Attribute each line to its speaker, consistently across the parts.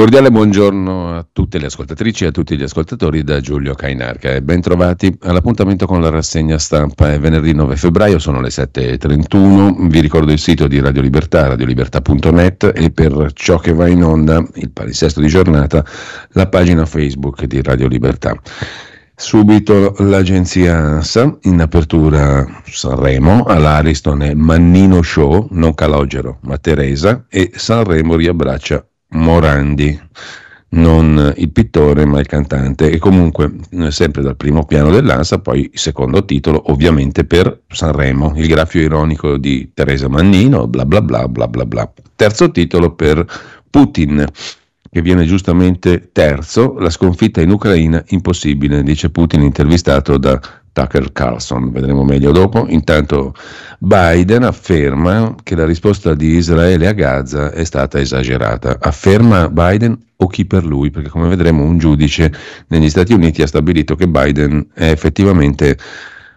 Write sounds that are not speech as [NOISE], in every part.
Speaker 1: Cordiale buongiorno a tutte le ascoltatrici e a tutti gli ascoltatori da Giulio Cainarca e ben trovati all'appuntamento con la rassegna stampa. È venerdì 9 febbraio, sono le 7.31. Vi ricordo il sito di Radio Libertà, radiolibertà.net e per ciò che va in onda, il palinsesto di giornata, la pagina Facebook di Radio Libertà. Subito l'agenzia ANSA, in apertura Sanremo, all'Ariston è Mannino Show, non Calogero, ma Teresa, e Sanremo riabbraccia Morandi, non il pittore ma il cantante e comunque eh, sempre dal primo piano dell'ANSA, poi il secondo titolo ovviamente per Sanremo, il graffio ironico di Teresa Mannino, bla bla bla bla bla bla. Terzo titolo per Putin che viene giustamente terzo, la sconfitta in Ucraina impossibile, dice Putin intervistato da Tucker Carlson, vedremo meglio dopo. Intanto Biden afferma che la risposta di Israele a Gaza è stata esagerata. Afferma Biden o chi per lui, perché come vedremo un giudice negli Stati Uniti ha stabilito che Biden è effettivamente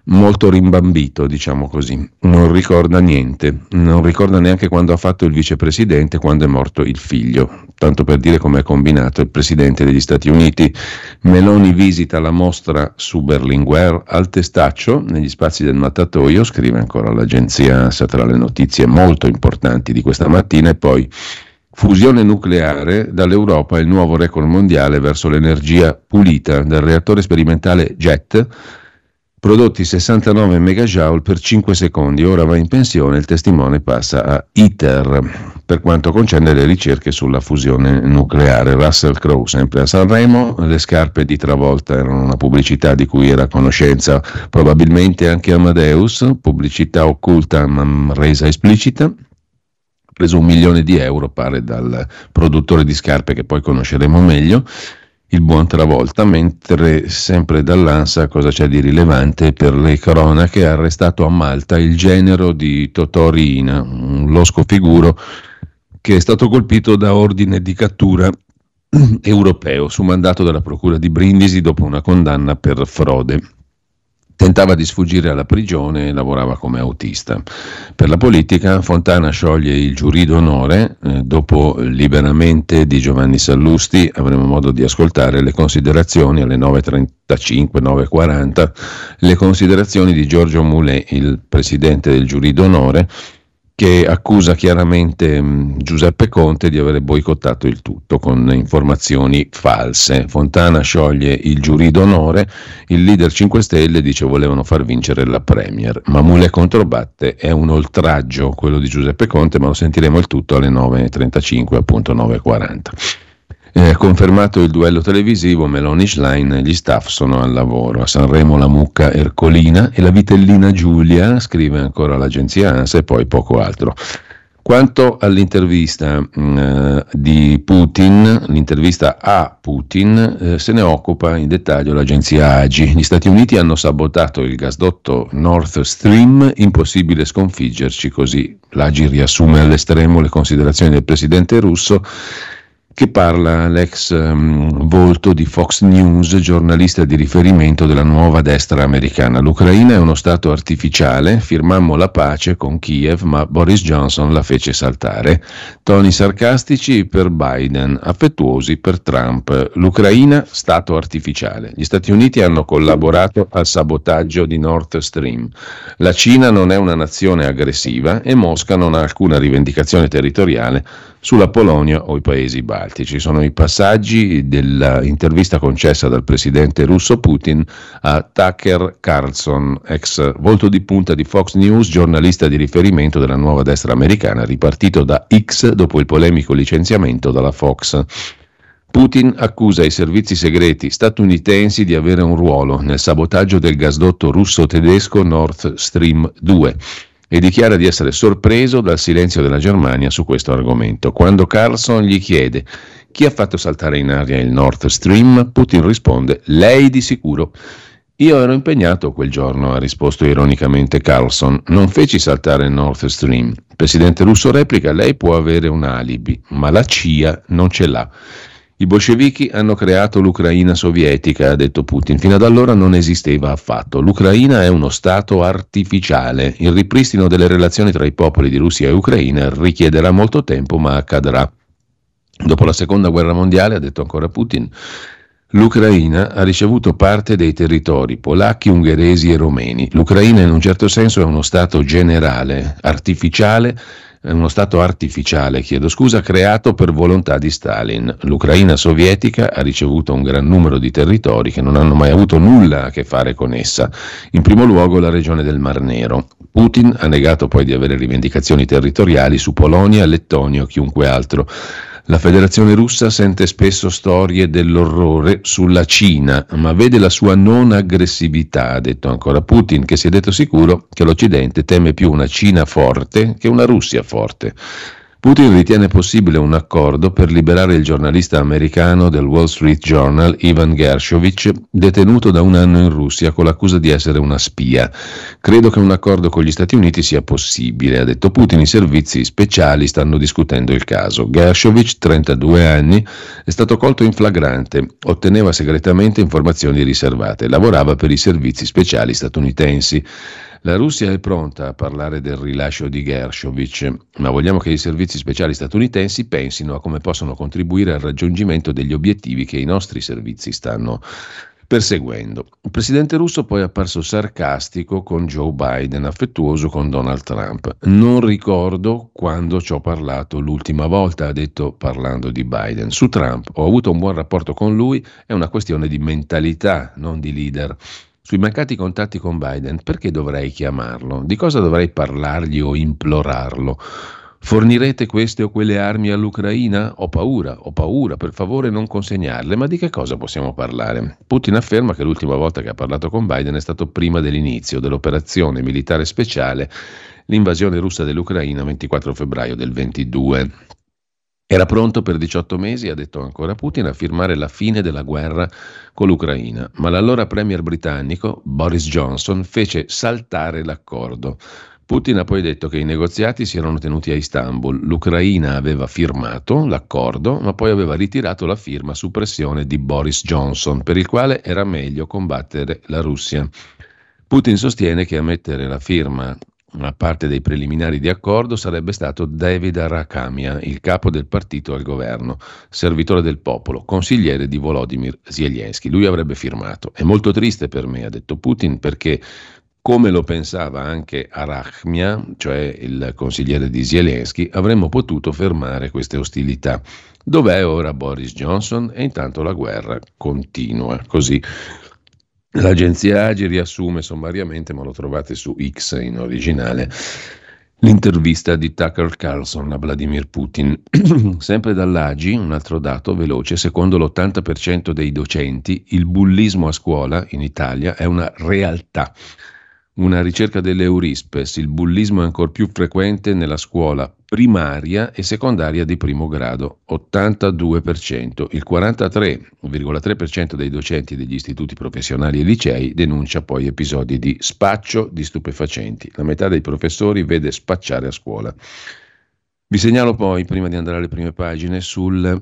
Speaker 1: molto rimbambito, diciamo così, non ricorda niente, non ricorda neanche quando ha fatto il vicepresidente, quando è morto il figlio, tanto per dire come è combinato il presidente degli Stati Uniti. Meloni visita la mostra su Berlinguer al Testaccio, negli spazi del mattatoio, scrive ancora l'agenzia ANSA tra le notizie molto importanti di questa mattina e poi fusione nucleare dall'Europa il nuovo record mondiale verso l'energia pulita. Dal reattore sperimentale JET prodotti 69 megajoule per 5 secondi. Ora va in pensione, il testimone passa a ITER per quanto concerne le ricerche sulla fusione nucleare. Russell Crowe, sempre a Sanremo, le scarpe di Travolta erano una pubblicità di cui era a conoscenza probabilmente anche Amadeus, pubblicità occulta ma resa esplicita preso un milione di euro, pare dal produttore di scarpe che poi conosceremo meglio il buon Travolta, mentre sempre dall'ANSA cosa c'è di rilevante per le cronache ha arrestato a Malta il genero di Totorina, un losco figuro che è stato colpito da ordine di cattura [CLEARS THROAT] europeo su mandato della Procura di Brindisi dopo una condanna per frode. Tentava di sfuggire alla prigione e lavorava come autista. Per la politica Fontana scioglie il giurì d'onore, eh, dopo liberamente di Giovanni Sallusti avremo modo di ascoltare le considerazioni alle 9.35, 9.40, le considerazioni di Giorgio Moulet, il presidente del giurì d'onore, che accusa chiaramente mh, Giuseppe Conte di aver boicottato il tutto con informazioni false. Fontana scioglie il giurì d'onore, il leader 5 Stelle dice volevano far vincere la Premier. Mamule controbatte, è un oltraggio quello di Giuseppe Conte, ma lo sentiremo il tutto alle 9.35, appunto 9.40. Eh, confermato il duello televisivo, Meloni Schlein, gli staff sono al lavoro. A Sanremo la mucca Ercolina e la vitellina Giulia, scrive ancora l'agenzia ANSA e poi poco altro. Quanto all'intervista mm, eh, di Putin, l'intervista a Putin, eh, se ne occupa in dettaglio l'agenzia AGI. Gli Stati Uniti hanno sabotato il gasdotto Nord Stream, impossibile sconfiggerci così. L'AGI riassume all'estremo le considerazioni del presidente russo che parla l'ex um, volto di Fox News, giornalista di riferimento della nuova destra americana. L'Ucraina è uno Stato artificiale, firmammo la pace con Kiev, ma Boris Johnson la fece saltare. Toni sarcastici per Biden, affettuosi per Trump. L'Ucraina, Stato artificiale. Gli Stati Uniti hanno collaborato al sabotaggio di Nord Stream. La Cina non è una nazione aggressiva e Mosca non ha alcuna rivendicazione territoriale sulla Polonia o i Paesi Bassi alti. Ci sono i passaggi dell'intervista concessa dal presidente russo Putin a Tucker Carlson, ex volto di punta di Fox News, giornalista di riferimento della nuova destra americana, ripartito da X dopo il polemico licenziamento dalla Fox. Putin accusa i servizi segreti statunitensi di avere un ruolo nel sabotaggio del gasdotto russo-tedesco Nord Stream 2 e dichiara di essere sorpreso dal silenzio della Germania su questo argomento. Quando Carlson gli chiede chi ha fatto saltare in aria il Nord Stream, Putin risponde lei di sicuro. Io ero impegnato quel giorno, ha risposto ironicamente Carlson. Non feci saltare il Nord Stream. Presidente russo replica: Lei può avere un alibi, ma la CIA non ce l'ha. I bolscevichi hanno creato l'Ucraina sovietica, ha detto Putin. Fino ad allora non esisteva affatto. L'Ucraina è uno Stato artificiale. Il ripristino delle relazioni tra i popoli di Russia e Ucraina richiederà molto tempo, ma accadrà. Dopo la seconda guerra mondiale, ha detto ancora Putin, l'Ucraina ha ricevuto parte dei territori polacchi, ungheresi e romeni. L'Ucraina in un certo senso è uno Stato generale, artificiale, uno Stato artificiale, chiedo scusa, creato per volontà di Stalin. L'Ucraina sovietica ha ricevuto un gran numero di territori che non hanno mai avuto nulla a che fare con essa, in primo luogo la regione del Mar Nero. Putin ha negato poi di avere rivendicazioni territoriali su Polonia, Lettonia o chiunque altro. La Federazione russa sente spesso storie dell'orrore sulla Cina, ma vede la sua non aggressività, ha detto ancora Putin, che si è detto sicuro che l'Occidente teme più una Cina forte che una Russia forte. Putin ritiene possibile un accordo per liberare il giornalista americano del Wall Street Journal Ivan Gershovich, detenuto da un anno in Russia con l'accusa di essere una spia. Credo che un accordo con gli Stati Uniti sia possibile, ha detto Putin. I servizi speciali stanno discutendo il caso. Gershovich, 32 anni, è stato colto in flagrante, otteneva segretamente informazioni riservate, lavorava per i servizi speciali statunitensi. La Russia è pronta a parlare del rilascio di Gershovich, ma vogliamo che i servizi speciali statunitensi pensino a come possono contribuire al raggiungimento degli obiettivi che i nostri servizi stanno perseguendo. Il presidente russo poi è apparso sarcastico con Joe Biden, affettuoso con Donald Trump. Non ricordo quando ci ho parlato l'ultima volta, ha detto parlando di Biden. Su Trump ho avuto un buon rapporto con lui, è una questione di mentalità, non di leader. Sui mancati contatti con Biden, perché dovrei chiamarlo? Di cosa dovrei parlargli o implorarlo? Fornirete queste o quelle armi all'Ucraina? Ho paura, ho paura, per favore non consegnarle. Ma di che cosa possiamo parlare? Putin afferma che l'ultima volta che ha parlato con Biden è stato prima dell'inizio dell'operazione militare speciale, l'invasione russa dell'Ucraina 24 febbraio del 22. Era pronto per 18 mesi, ha detto ancora Putin, a firmare la fine della guerra con l'Ucraina, ma l'allora premier britannico Boris Johnson fece saltare l'accordo. Putin ha poi detto che i negoziati si erano tenuti a Istanbul, l'Ucraina aveva firmato l'accordo, ma poi aveva ritirato la firma su pressione di Boris Johnson, per il quale era meglio combattere la Russia. Putin sostiene che a mettere la firma a parte dei preliminari di accordo, sarebbe stato David Arakamia, il capo del partito al governo, servitore del popolo, consigliere di Volodymyr Zelensky. Lui avrebbe firmato. È molto triste per me, ha detto Putin, perché come lo pensava anche Arachmia, cioè il consigliere di Zelensky, avremmo potuto fermare queste ostilità. Dov'è ora Boris Johnson? E intanto la guerra continua. Così L'agenzia Agi riassume sommariamente, ma lo trovate su X in originale, l'intervista di Tucker Carlson a Vladimir Putin. [CLEARS THROAT] Sempre dall'Agi, un altro dato veloce, secondo l'80% dei docenti, il bullismo a scuola in Italia è una realtà. Una ricerca dell'Eurispes, il bullismo è ancora più frequente nella scuola primaria e secondaria di primo grado, 82%. Il 43,3% dei docenti degli istituti professionali e licei denuncia poi episodi di spaccio di stupefacenti. La metà dei professori vede spacciare a scuola. Vi segnalo poi, prima di andare alle prime pagine, sul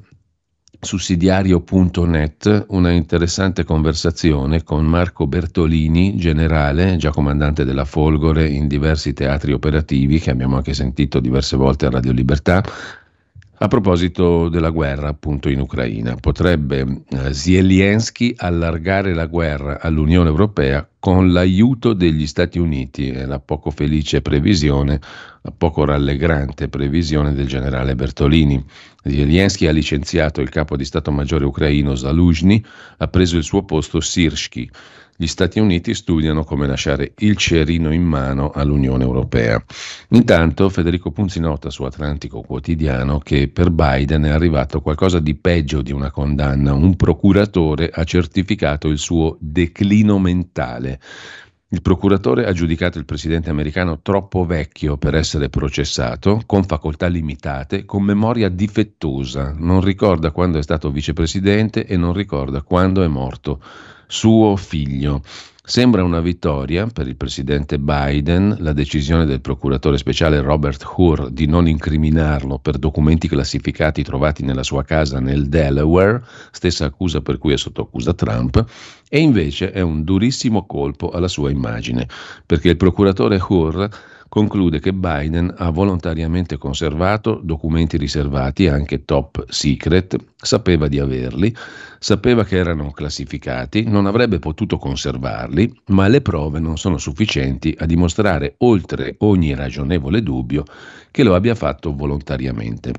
Speaker 1: sussidiario.net una interessante conversazione con Marco Bertolini, generale, già comandante della Folgore in diversi teatri operativi che abbiamo anche sentito diverse volte a Radio Libertà. A proposito della guerra appunto in Ucraina, potrebbe eh, Zelensky allargare la guerra all'Unione Europea con l'aiuto degli Stati Uniti, è la poco felice previsione, la poco rallegrante previsione del generale Bertolini. Zelensky ha licenziato il capo di Stato Maggiore ucraino Zaluzhny, ha preso il suo posto Sirski. Gli Stati Uniti studiano come lasciare il cerino in mano all'Unione Europea. Intanto Federico Punzi nota su Atlantico Quotidiano che per Biden è arrivato qualcosa di peggio di una condanna. Un procuratore ha certificato il suo declino mentale. Il procuratore ha giudicato il presidente americano troppo vecchio per essere processato, con facoltà limitate, con memoria difettosa. Non ricorda quando è stato vicepresidente e non ricorda quando è morto suo figlio. Sembra una vittoria per il presidente Biden la decisione del procuratore speciale Robert Hur di non incriminarlo per documenti classificati trovati nella sua casa nel Delaware, stessa accusa per cui è sotto accusa Trump, e invece è un durissimo colpo alla sua immagine, perché il procuratore Hur conclude che Biden ha volontariamente conservato documenti riservati, anche top secret, sapeva di averli, sapeva che erano classificati, non avrebbe potuto conservarli, ma le prove non sono sufficienti a dimostrare oltre ogni ragionevole dubbio che lo abbia fatto volontariamente.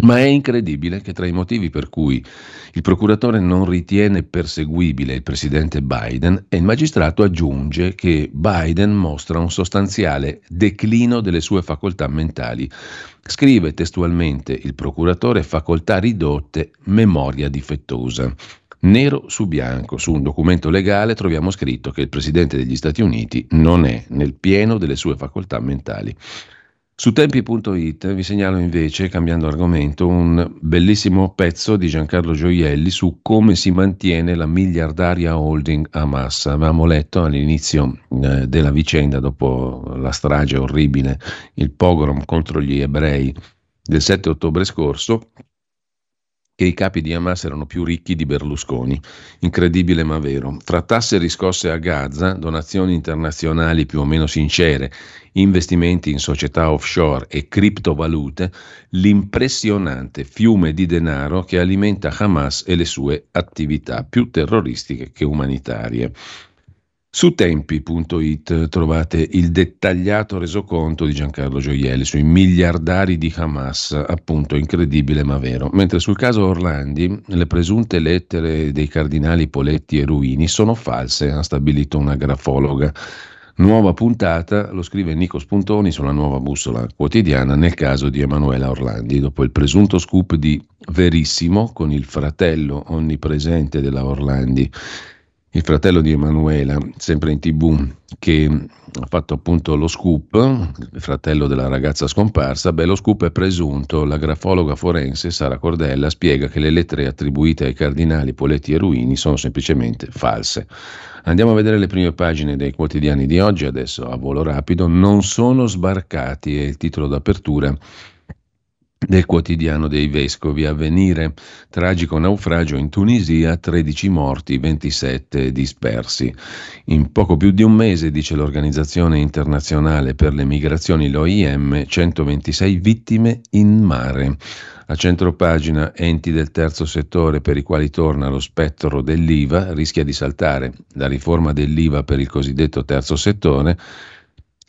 Speaker 1: Ma è incredibile che tra i motivi per cui il procuratore non ritiene perseguibile il presidente Biden il magistrato aggiunge che Biden mostra un sostanziale declino delle sue facoltà mentali. Scrive testualmente il procuratore facoltà ridotte, memoria difettosa. Nero su bianco, su un documento legale troviamo scritto che il Presidente degli Stati Uniti non è nel pieno delle sue facoltà mentali. Su tempi.it vi segnalo invece, cambiando argomento, un bellissimo pezzo di Giancarlo Gioielli su come si mantiene la miliardaria holding Hamas. Avevamo letto all'inizio eh, della vicenda, dopo la strage orribile, il pogrom contro gli ebrei del 7 ottobre scorso, che i capi di Hamas erano più ricchi di Berlusconi. Incredibile ma vero. Fra tasse riscosse a Gaza, donazioni internazionali più o meno sincere, investimenti in società offshore e criptovalute, l'impressionante fiume di denaro che alimenta Hamas e le sue attività più terroristiche che umanitarie. Su tempi.it trovate il dettagliato resoconto di Giancarlo Gioielli sui miliardari di Hamas, appunto incredibile ma vero. Mentre sul caso Orlandi le presunte lettere dei cardinali Poletti e Ruini sono false, ha stabilito una grafologa. Nuova puntata, lo scrive Nico Spuntoni sulla nuova bussola quotidiana nel caso di Emanuela Orlandi, dopo il presunto scoop di Verissimo con il fratello onnipresente della Orlandi il fratello di Emanuela, sempre in tv, che ha fatto appunto lo scoop, il fratello della ragazza scomparsa, beh lo scoop è presunto, la grafologa forense Sara Cordella spiega che le lettere attribuite ai cardinali Poletti e Ruini sono semplicemente false. Andiamo a vedere le prime pagine dei quotidiani di oggi, adesso a volo rapido, non sono sbarcati, è il titolo d'apertura del quotidiano dei vescovi a venire. Tragico naufragio in Tunisia, 13 morti, 27 dispersi. In poco più di un mese, dice l'Organizzazione internazionale per le migrazioni, l'OIM, 126 vittime in mare. A centropagina enti del terzo settore per i quali torna lo spettro dell'IVA, rischia di saltare la riforma dell'IVA per il cosiddetto terzo settore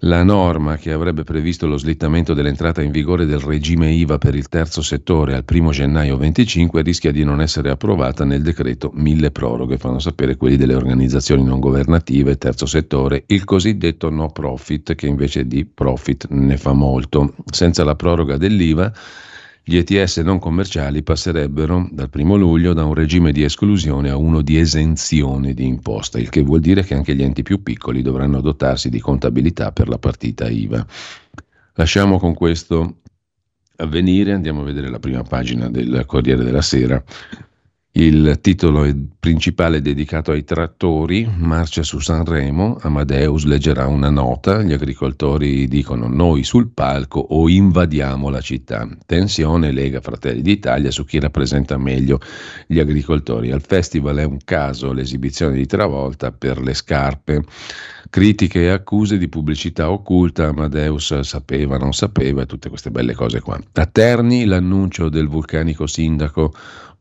Speaker 1: la norma che avrebbe previsto lo slittamento dell'entrata in vigore del regime IVA per il terzo settore al 1 gennaio 25 rischia di non essere approvata nel decreto mille proroghe, fanno sapere quelli delle organizzazioni non governative, terzo settore, il cosiddetto no profit che invece di profit ne fa molto. Senza la proroga dell'IVA gli ETS non commerciali passerebbero dal 1 luglio da un regime di esclusione a uno di esenzione di imposta, il che vuol dire che anche gli enti più piccoli dovranno dotarsi di contabilità per la partita IVA. Lasciamo con questo avvenire, andiamo a vedere la prima pagina del Corriere della Sera. Il titolo principale è dedicato ai trattori, marcia su Sanremo, Amadeus leggerà una nota, gli agricoltori dicono noi sul palco o invadiamo la città. Tensione Lega Fratelli d'Italia su chi rappresenta meglio gli agricoltori. Al festival è un caso l'esibizione di Travolta per le scarpe. Critiche e accuse di pubblicità occulta, Amadeus sapeva, non sapeva, tutte queste belle cose qua. A Terni l'annuncio del vulcanico sindaco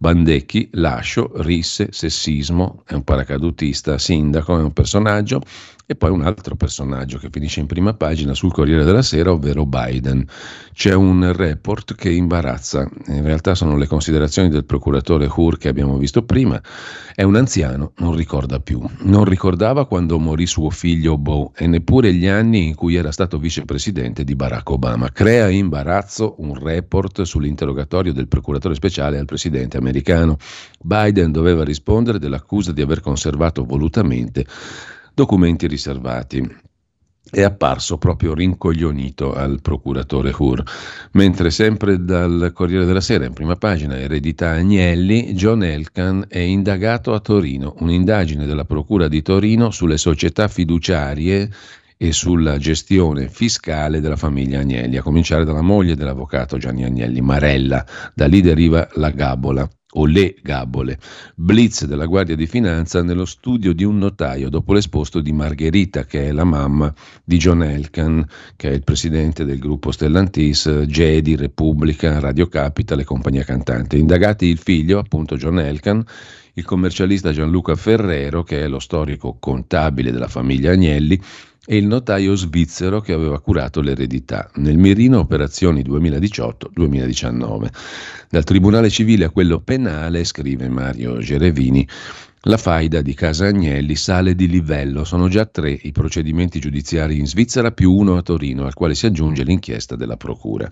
Speaker 1: Bandecchi, Lascio, Risse, Sessismo, è un paracadutista sindaco, è un personaggio, e poi un altro personaggio che finisce in prima pagina sul Corriere della Sera, ovvero Biden. C'è un report che imbarazza, in realtà sono le considerazioni del procuratore Hur che abbiamo visto prima, è un anziano, non ricorda più, non ricordava quando morì suo figlio Bo e neppure gli anni in cui era stato vicepresidente di Barack Obama. Crea imbarazzo un report sull'interrogatorio del procuratore speciale al presidente americano. Biden doveva rispondere dell'accusa di aver conservato volutamente documenti riservati è apparso proprio rincoglionito al procuratore Hur. Mentre sempre dal Corriere della Sera, in prima pagina, eredità Agnelli, John Elkan è indagato a Torino. Un'indagine della Procura di Torino sulle società fiduciarie e sulla gestione fiscale della famiglia Agnelli, a cominciare dalla moglie dell'avvocato Gianni Agnelli, Marella. Da lì deriva la gabola o le gabole. Blitz della Guardia di Finanza nello studio di un notaio dopo l'esposto di Margherita, che è la mamma di John Elkan, che è il presidente del gruppo Stellantis, Jedi, Repubblica, Radio Capital e compagnia cantante. Indagati il figlio, appunto John Elkan, il commercialista Gianluca Ferrero, che è lo storico contabile della famiglia Agnelli, e il notaio svizzero che aveva curato l'eredità. Nel mirino operazioni 2018-2019. Dal Tribunale Civile a quello penale, scrive Mario Gerevini, la faida di Casa Agnelli sale di livello, sono già tre i procedimenti giudiziari in Svizzera più uno a Torino, al quale si aggiunge l'inchiesta della Procura.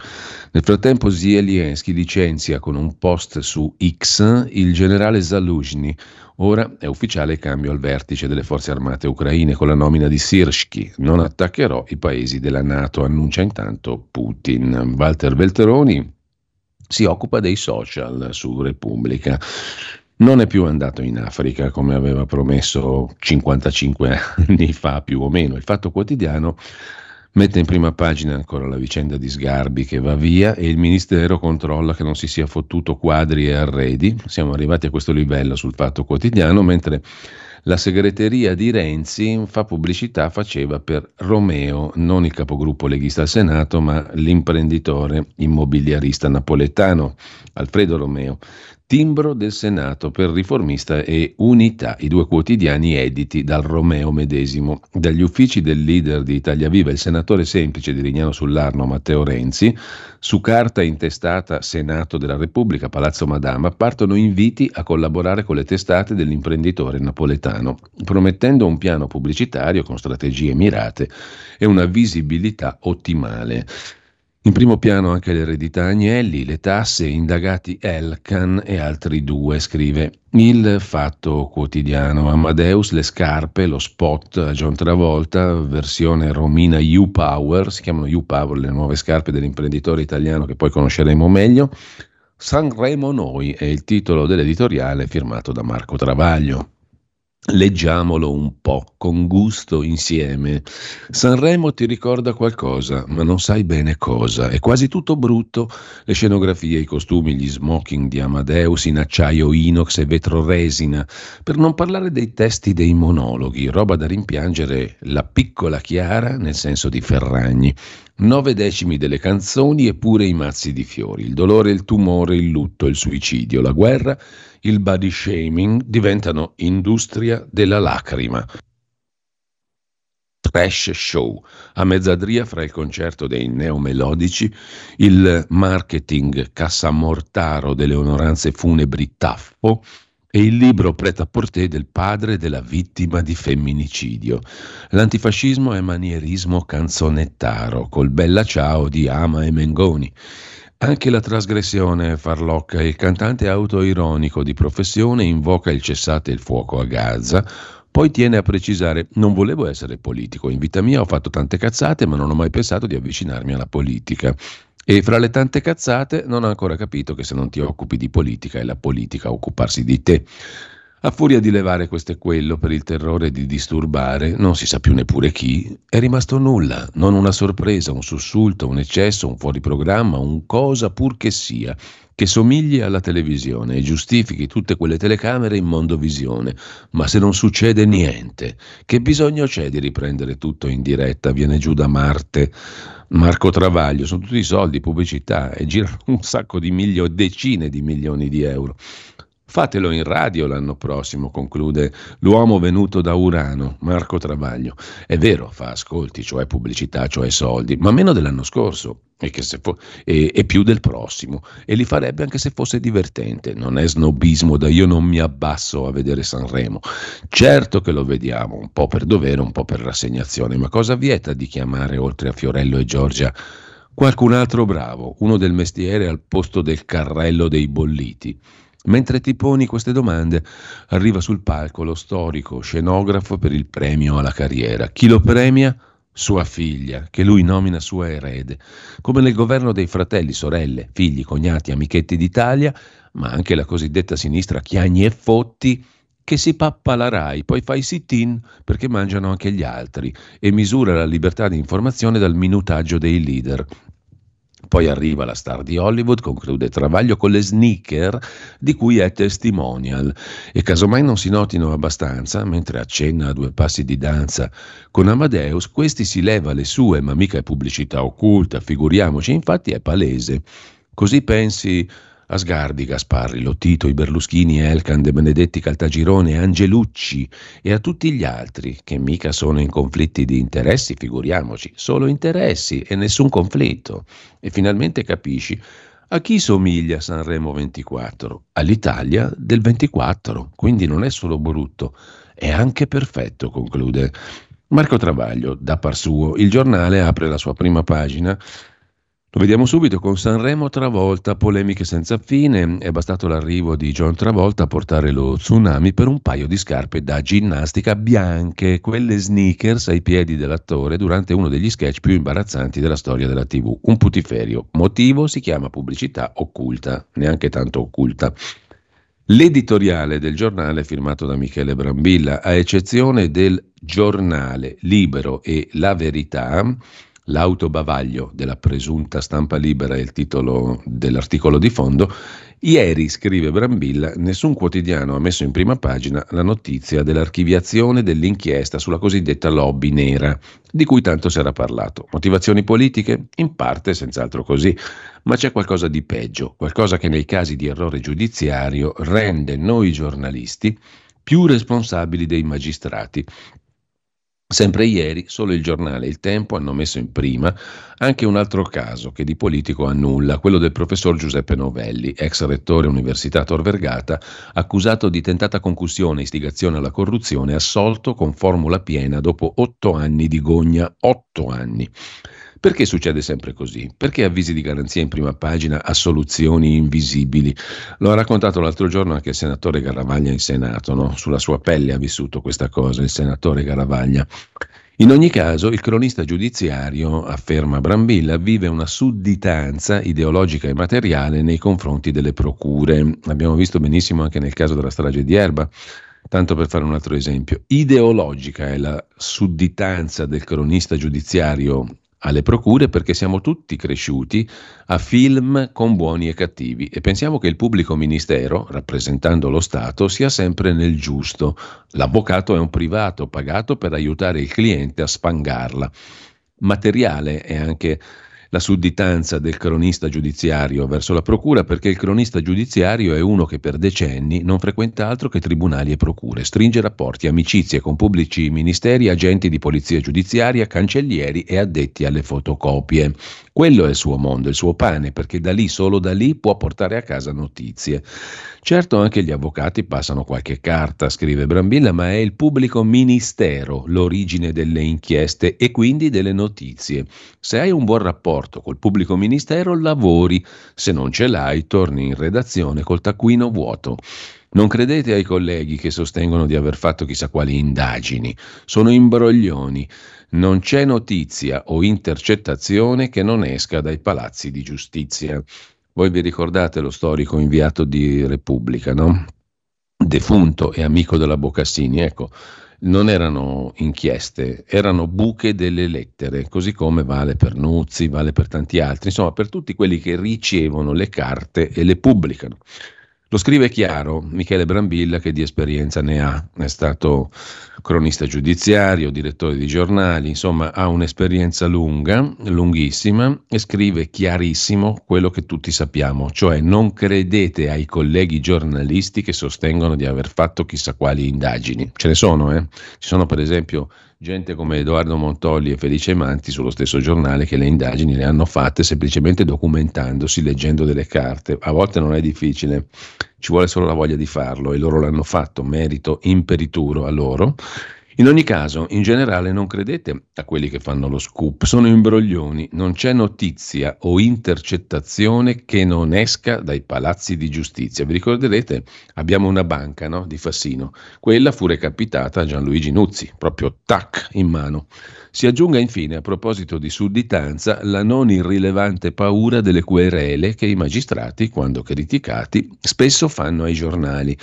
Speaker 1: Nel frattempo Zielienski licenzia con un post su X il generale Zaluzhny, Ora è ufficiale il cambio al vertice delle forze armate ucraine con la nomina di Sirski. Non attaccherò i paesi della Nato, annuncia intanto Putin. Walter Velteroni si occupa dei social su Repubblica. Non è più andato in Africa come aveva promesso 55 [LAUGHS] anni fa più o meno. Il Fatto Quotidiano Mette in prima pagina ancora la vicenda di Sgarbi che va via e il Ministero controlla che non si sia fottuto quadri e arredi. Siamo arrivati a questo livello sul fatto quotidiano, mentre la segreteria di Renzi fa pubblicità, faceva per Romeo, non il capogruppo leghista al Senato, ma l'imprenditore immobiliarista napoletano Alfredo Romeo Timbro del Senato per Riformista e Unità, i due quotidiani editi dal Romeo medesimo. Dagli uffici del leader di Italia Viva, il senatore semplice di Rignano sull'Arno, Matteo Renzi, su carta intestata Senato della Repubblica, Palazzo Madama, partono inviti a collaborare con le testate dell'imprenditore napoletano, promettendo un piano pubblicitario con strategie mirate e una visibilità ottimale. In primo piano anche l'eredità Agnelli, le tasse, indagati Elkan e altri due, scrive il Fatto Quotidiano. Amadeus, le scarpe, lo spot a John Travolta, versione romina U-Power, si chiamano U-Power le nuove scarpe dell'imprenditore italiano che poi conosceremo meglio. Sanremo Noi è il titolo dell'editoriale firmato da Marco Travaglio. Leggiamolo un po', con gusto, insieme. Sanremo ti ricorda qualcosa, ma non sai bene cosa. È quasi tutto brutto. Le scenografie, i costumi, gli smoking di Amadeus in acciaio inox e vetro resina. Per non parlare dei testi dei monologhi, roba da rimpiangere la piccola Chiara nel senso di Ferragni. Nove decimi delle canzoni e pure i mazzi di fiori. Il dolore, il tumore, il lutto, il suicidio, la guerra il body shaming diventano industria della lacrima. Trash show, a mezzadria fra il concerto dei neomelodici, il marketing cassamortaro delle onoranze funebri Taffo e il libro pret-à-porter del padre della vittima di femminicidio. L'antifascismo è manierismo canzonettaro, col bella ciao di Ama e Mengoni. Anche la trasgressione è farlocca. Il cantante autoironico di professione invoca il cessate il fuoco a Gaza, poi tiene a precisare: Non volevo essere politico. In vita mia ho fatto tante cazzate, ma non ho mai pensato di avvicinarmi alla politica. E fra le tante cazzate non ho ancora capito che se non ti occupi di politica è la politica a occuparsi di te. A furia di levare questo e quello per il terrore di disturbare, non si sa più neppure chi, è rimasto nulla, non una sorpresa, un sussulto, un eccesso, un fuori programma, un cosa pur che sia, che somigli alla televisione e giustifichi tutte quelle telecamere in mondovisione. Ma se non succede niente, che bisogno c'è di riprendere tutto in diretta? Viene giù da Marte. Marco Travaglio, sono tutti soldi, pubblicità e girano un sacco di milioni, decine di milioni di euro. Fatelo in radio l'anno prossimo, conclude l'uomo venuto da Urano, Marco Travaglio. È vero, fa ascolti, cioè pubblicità, cioè soldi, ma meno dell'anno scorso e, fo- e, e, più del prossimo. E li farebbe anche se fosse divertente. Non è snobismo da io non mi abbasso a vedere Sanremo. Certo che lo vediamo, un po' per dovere, un po' per rassegnazione, ma cosa vieta di chiamare oltre a Fiorello e Giorgia qualcun altro bravo, uno del mestiere al posto del carrello dei bolliti? Mentre ti poni queste domande, arriva sul palco lo storico scenografo per il premio alla carriera. Chi lo premia? Sua figlia, che lui nomina sua erede. Come nel governo dei fratelli, sorelle, figli, cognati, amichetti d'Italia, ma anche la cosiddetta sinistra Chiagni e Fotti, che si pappa la RAI, poi fa i sit-in perché mangiano anche gli altri e misura la libertà di informazione dal minutaggio dei leader. Poi arriva la star di Hollywood, conclude il travaglio con le sneaker di cui è testimonial e casomai non si notino abbastanza, mentre accenna a due passi di danza con Amadeus, questi si leva le sue, ma mica è pubblicità occulta, figuriamoci, infatti è palese. Così pensi Asgardi, Gasparri, Lottito, i Berluschini, Elkan, De Benedetti, Caltagirone, Angelucci e a tutti gli altri che mica sono in conflitti di interessi, figuriamoci, solo interessi e nessun conflitto. E finalmente capisci a chi somiglia Sanremo 24? All'Italia del 24, quindi non è solo brutto, è anche perfetto, conclude. Marco Travaglio, da par suo, il giornale apre la sua prima pagina lo vediamo subito con Sanremo Travolta, polemiche senza fine, è bastato l'arrivo di John Travolta a portare lo tsunami per un paio di scarpe da ginnastica bianche, quelle sneakers ai piedi dell'attore durante uno degli sketch più imbarazzanti della storia della TV. Un putiferio. Motivo si chiama pubblicità occulta, neanche tanto occulta. L'editoriale del giornale firmato da Michele Brambilla, a eccezione del giornale Libero e La Verità, L'autobavaglio della presunta stampa libera è il titolo dell'articolo di fondo. Ieri, scrive Brambilla, nessun quotidiano ha messo in prima pagina la notizia dell'archiviazione dell'inchiesta sulla cosiddetta lobby nera, di cui tanto si era parlato. Motivazioni politiche? In parte, senz'altro così, ma c'è qualcosa di peggio, qualcosa che nei casi di errore giudiziario rende noi giornalisti più responsabili dei magistrati Sempre ieri, solo il giornale il Tempo hanno messo in prima anche un altro caso che di politico ha nulla, quello del professor Giuseppe Novelli, ex rettore Università Tor Vergata, accusato di tentata concussione e istigazione alla corruzione, assolto con formula piena dopo otto anni di gogna. Otto anni. Perché succede sempre così? Perché avvisi di garanzia in prima pagina a soluzioni invisibili? Lo ha raccontato l'altro giorno anche il senatore Garavaglia in Senato, no? sulla sua pelle ha vissuto questa cosa il senatore Garavaglia. In ogni caso, il cronista giudiziario, afferma Brambilla, vive una sudditanza ideologica e materiale nei confronti delle procure. L'abbiamo visto benissimo anche nel caso della strage di Erba. Tanto per fare un altro esempio, ideologica è la sudditanza del cronista giudiziario alle procure perché siamo tutti cresciuti a film con buoni e cattivi e pensiamo che il pubblico ministero, rappresentando lo Stato, sia sempre nel giusto. L'avvocato è un privato pagato per aiutare il cliente a spangarla. Materiale è anche la sudditanza del cronista giudiziario verso la procura perché il cronista giudiziario è uno che per decenni non frequenta altro che tribunali e procure, stringe rapporti, amicizie con pubblici ministeri, agenti di polizia giudiziaria, cancellieri e addetti alle fotocopie. Quello è il suo mondo, il suo pane, perché da lì, solo da lì, può portare a casa notizie. Certo anche gli avvocati passano qualche carta, scrive Brambilla, ma è il pubblico ministero l'origine delle inchieste e quindi delle notizie. Se hai un buon rapporto col pubblico ministero, lavori, se non ce l'hai, torni in redazione col taccuino vuoto. Non credete ai colleghi che sostengono di aver fatto chissà quali indagini, sono imbroglioni. Non c'è notizia o intercettazione che non esca dai palazzi di giustizia. Voi vi ricordate lo storico inviato di Repubblica, no? defunto e amico della Boccassini, ecco, non erano inchieste, erano buche delle lettere, così come vale per Nuzzi, vale per tanti altri, insomma per tutti quelli che ricevono le carte e le pubblicano. Lo scrive chiaro Michele Brambilla che di esperienza ne ha, è stato cronista giudiziario, direttore di giornali, insomma ha un'esperienza lunga, lunghissima e scrive chiarissimo quello che tutti sappiamo, cioè non credete ai colleghi giornalisti che sostengono di aver fatto chissà quali indagini. Ce ne sono, eh? Ci sono per esempio gente come Edoardo Montolli e Felice Manti sullo stesso giornale che le indagini le hanno fatte semplicemente documentandosi, leggendo delle carte. A volte non è difficile, ci vuole solo la voglia di farlo e loro l'hanno fatto, merito imperituro a loro. In ogni caso, in generale non credete a quelli che fanno lo scoop, sono imbroglioni, non c'è notizia o intercettazione che non esca dai palazzi di giustizia. Vi ricorderete, abbiamo una banca no, di Fassino, quella fu recapitata a Gianluigi Nuzzi, proprio tac in mano. Si aggiunga infine, a proposito di sudditanza, la non irrilevante paura delle querele che i magistrati, quando criticati, spesso fanno ai giornali.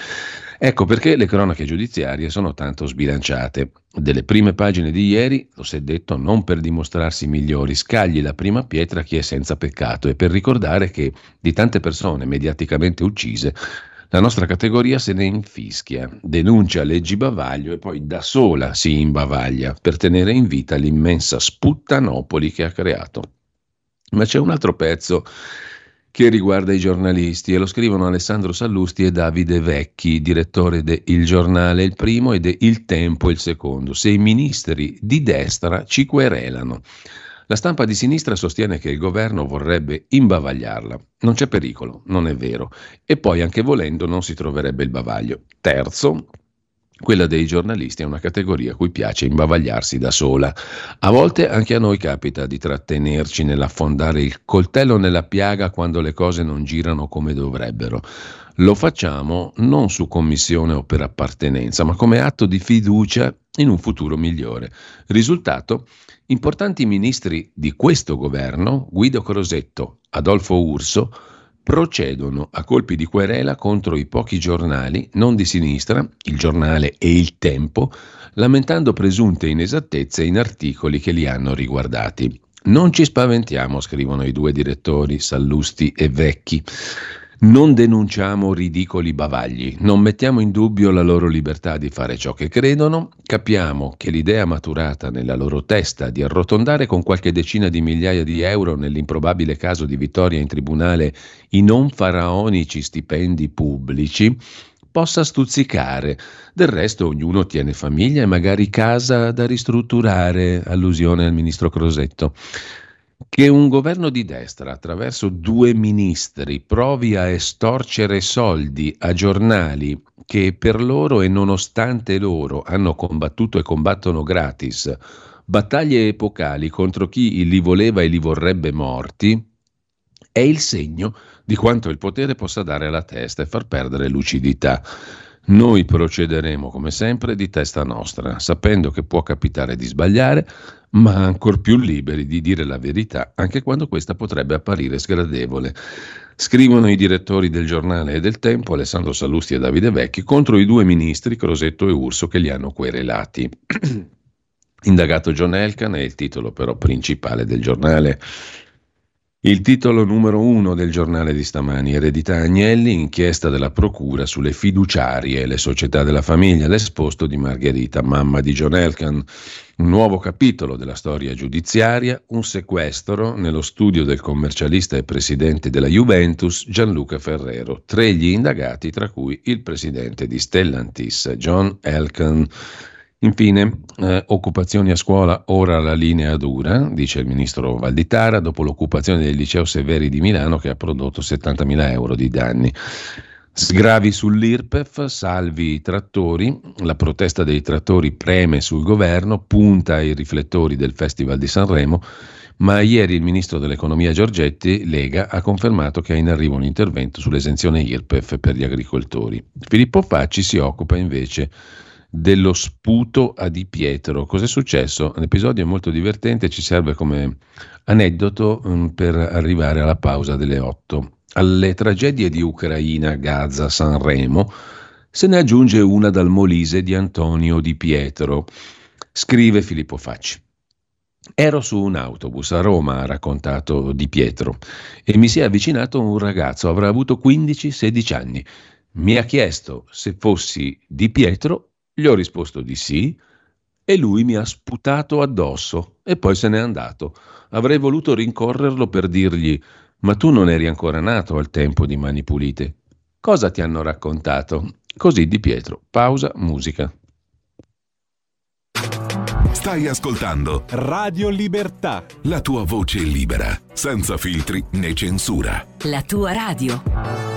Speaker 1: Ecco perché le cronache giudiziarie sono tanto sbilanciate. Delle prime pagine di ieri, lo si è detto, non per dimostrarsi migliori, scagli la prima pietra chi è senza peccato e per ricordare che di tante persone mediaticamente uccise la nostra categoria se ne infischia, denuncia leggi bavaglio e poi da sola si imbavaglia per tenere in vita l'immensa sputtanopoli che ha creato. Ma c'è un altro pezzo che riguarda i giornalisti e lo scrivono Alessandro Sallusti e Davide Vecchi, direttore de Il Giornale il primo e de Il Tempo il secondo. Se i ministri di destra ci querelano. La stampa di sinistra sostiene che il governo vorrebbe imbavagliarla. Non c'è pericolo, non è vero. E poi anche volendo non si troverebbe il bavaglio. Terzo, quella dei giornalisti è una categoria a cui piace imbavagliarsi da sola. A volte anche a noi capita di trattenerci nell'affondare il coltello nella piaga quando le cose non girano come dovrebbero. Lo facciamo non su commissione o per appartenenza, ma come atto di fiducia in un futuro migliore. Risultato? Importanti ministri di questo governo, Guido Crosetto, Adolfo Urso, procedono a colpi di querela contro i pochi giornali, non di sinistra, il giornale e il tempo, lamentando presunte inesattezze in articoli che li hanno riguardati. Non ci spaventiamo, scrivono i due direttori, Sallusti e Vecchi. Non denunciamo ridicoli bavagli, non mettiamo in dubbio la loro libertà di fare ciò che credono, capiamo che l'idea maturata nella loro testa di arrotondare con qualche decina di migliaia di euro nell'improbabile caso di vittoria in tribunale i non faraonici stipendi pubblici possa stuzzicare. Del resto ognuno tiene famiglia e magari casa da ristrutturare, allusione al ministro Crosetto. Che un governo di destra, attraverso due ministri, provi a estorcere soldi a giornali che per loro e nonostante loro hanno combattuto e combattono gratis battaglie epocali contro chi li voleva e li vorrebbe morti, è il segno di quanto il potere possa dare alla testa e far perdere lucidità. Noi procederemo come sempre di testa nostra, sapendo che può capitare di sbagliare, ma ancor più liberi di dire la verità, anche quando questa potrebbe apparire sgradevole. Scrivono i direttori del giornale e del Tempo, Alessandro Salusti e Davide Vecchi, contro i due ministri, Crosetto e Urso, che li hanno querelati. [CLEARS THROAT] Indagato John Elkan è il titolo però principale del giornale il titolo numero uno del giornale di stamani, Eredità Agnelli, inchiesta della Procura sulle fiduciarie, le società della famiglia, l'esposto di Margherita, mamma di John Elkan. Un nuovo capitolo della storia giudiziaria, un sequestro nello studio del commercialista e presidente della Juventus Gianluca Ferrero. Tre gli indagati, tra cui il presidente di Stellantis, John Elkan. Infine, eh, occupazioni a scuola, ora la linea dura, dice il ministro Valditara, dopo l'occupazione del liceo Severi di Milano che ha prodotto 70.000 euro di danni. Sgravi sull'IRPEF, salvi i trattori, la protesta dei trattori preme sul governo, punta ai riflettori del Festival di Sanremo, ma ieri il ministro dell'economia Giorgetti, Lega, ha confermato che è in arrivo un intervento sull'esenzione IRPEF per gli agricoltori. Filippo Facci si occupa invece dello sputo a Di Pietro. Cos'è successo? L'episodio è molto divertente, ci serve come aneddoto um, per arrivare alla pausa delle 8. Alle tragedie di Ucraina, Gaza, Sanremo Se ne aggiunge una dal Molise di Antonio Di Pietro. Scrive Filippo Facci. Ero su un autobus a Roma, ha raccontato Di Pietro, e mi si è avvicinato un ragazzo, avrà avuto 15-16 anni. Mi ha chiesto se fossi Di Pietro, gli ho risposto di sì, e lui mi ha sputato addosso e poi se n'è andato. Avrei voluto rincorrerlo per dirgli ma tu non eri ancora nato al tempo di Mani Pulite. Cosa ti hanno raccontato? Così Di Pietro. Pausa, musica.
Speaker 2: Stai ascoltando
Speaker 3: Radio Libertà.
Speaker 2: La tua voce libera, senza filtri né censura.
Speaker 4: La tua radio.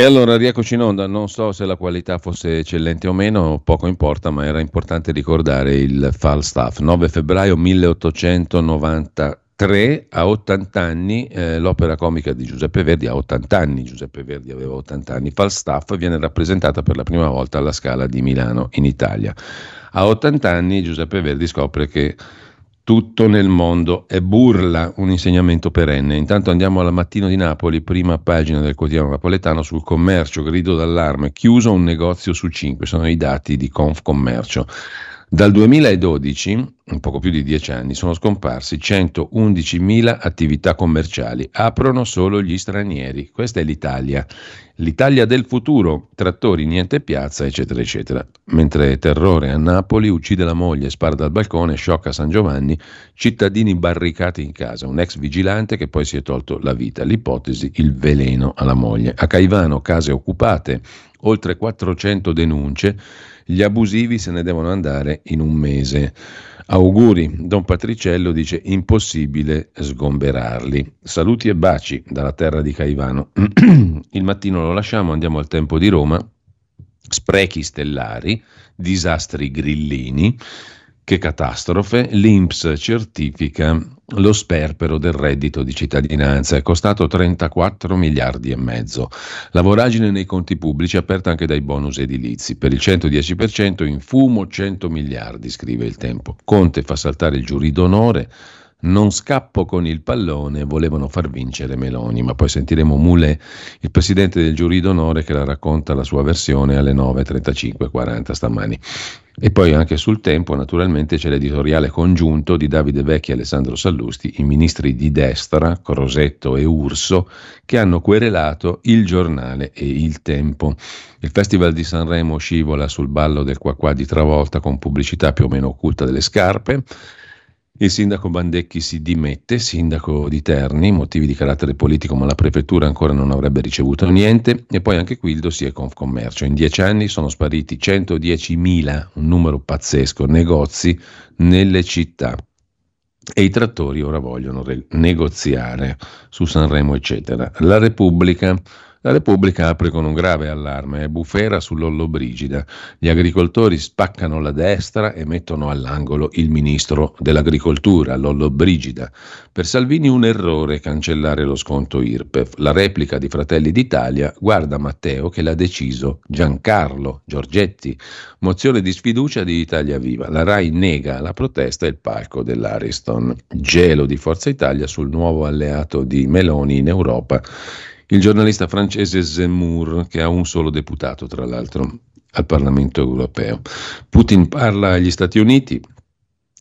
Speaker 1: E allora rieccoci in onda, non so se la qualità fosse eccellente o meno, poco importa, ma era importante ricordare il Falstaff. 9 febbraio 1893, a 80 anni, eh, l'opera comica di Giuseppe Verdi, a 80 anni, Giuseppe Verdi aveva 80 anni, Falstaff viene rappresentata per la prima volta alla Scala di Milano in Italia. A 80 anni Giuseppe Verdi scopre che tutto nel mondo è burla, un insegnamento perenne. Intanto andiamo alla Mattino di Napoli, prima pagina del quotidiano napoletano sul commercio, grido d'allarme, chiuso un negozio su cinque, sono i dati di Confcommercio. Dal 2012, un poco più di dieci anni, sono scomparsi 111.000 attività commerciali. Aprono solo gli stranieri. Questa è l'Italia. L'Italia del futuro, trattori, niente piazza, eccetera, eccetera. Mentre terrore a Napoli, uccide la moglie, spara dal balcone, sciocca San Giovanni, cittadini barricati in casa, un ex vigilante che poi si è tolto la vita. L'ipotesi, il veleno alla moglie. A Caivano, case occupate, oltre 400 denunce gli abusivi se ne devono andare in un mese. Auguri, Don Patriciello dice impossibile sgomberarli. Saluti e baci dalla terra di Caivano. [CLEARS THROAT] Il mattino lo lasciamo, andiamo al tempo di Roma. Sprechi stellari, disastri grillini, che catastrofe, l'INPS certifica lo sperpero del reddito di cittadinanza, è costato 34 miliardi e mezzo. La voragine nei conti pubblici aperta anche dai bonus edilizi, per il 110% in fumo 100 miliardi, scrive il tempo. Conte fa saltare il giurì d'onore, non scappo con il pallone, volevano far vincere Meloni, ma poi sentiremo Mule, il presidente del giurì d'onore, che la racconta la sua versione alle 9.35.40 stamani. E poi anche sul tempo, naturalmente, c'è l'editoriale congiunto di Davide Vecchi e Alessandro Sallusti, i ministri di destra, Crosetto e Urso, che hanno querelato il giornale e il tempo. Il Festival di Sanremo scivola sul ballo del qua qua di Travolta con pubblicità più o meno occulta delle scarpe. Il sindaco Bandecchi si dimette, sindaco di Terni, motivi di carattere politico, ma la prefettura ancora non avrebbe ricevuto niente. E poi anche qui il dossier Confcommercio. In dieci anni sono spariti 110.000, un numero pazzesco, negozi nelle città. E i trattori ora vogliono re- negoziare su Sanremo, eccetera. La Repubblica la Repubblica apre con un grave allarme, è bufera sull'Ollobrigida. Gli agricoltori spaccano la destra e mettono all'angolo il ministro dell'agricoltura, Lollobrigida. Per Salvini un errore cancellare lo sconto IRPEF. La replica di Fratelli d'Italia guarda Matteo che l'ha deciso Giancarlo Giorgetti. Mozione di sfiducia di Italia Viva. La RAI nega la protesta e il palco dell'Ariston. Gelo di Forza Italia sul nuovo alleato di Meloni in Europa il giornalista francese Zemmour, che ha un solo deputato, tra l'altro, al Parlamento europeo. Putin parla agli Stati Uniti,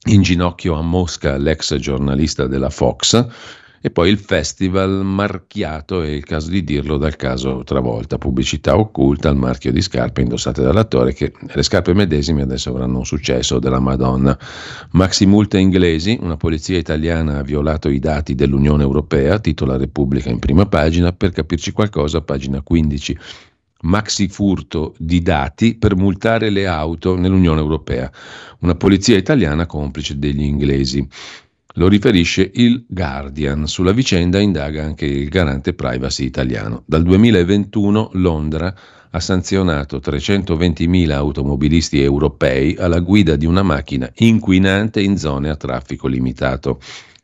Speaker 1: in ginocchio a Mosca l'ex giornalista della Fox, e poi il festival marchiato, è il caso di dirlo, dal caso Travolta, pubblicità occulta al marchio di scarpe indossate dall'attore che le scarpe medesime adesso avranno un successo della Madonna. Maxi multe inglesi, una polizia italiana ha violato i dati dell'Unione Europea, titola Repubblica in prima pagina, per capirci qualcosa, pagina 15 maxi furto di dati per multare le auto nell'Unione Europea. Una polizia italiana complice degli inglesi. Lo riferisce il Guardian. Sulla vicenda indaga anche il garante privacy italiano. Dal 2021 Londra ha sanzionato 320.000 automobilisti europei alla guida di una macchina inquinante in zone a traffico limitato.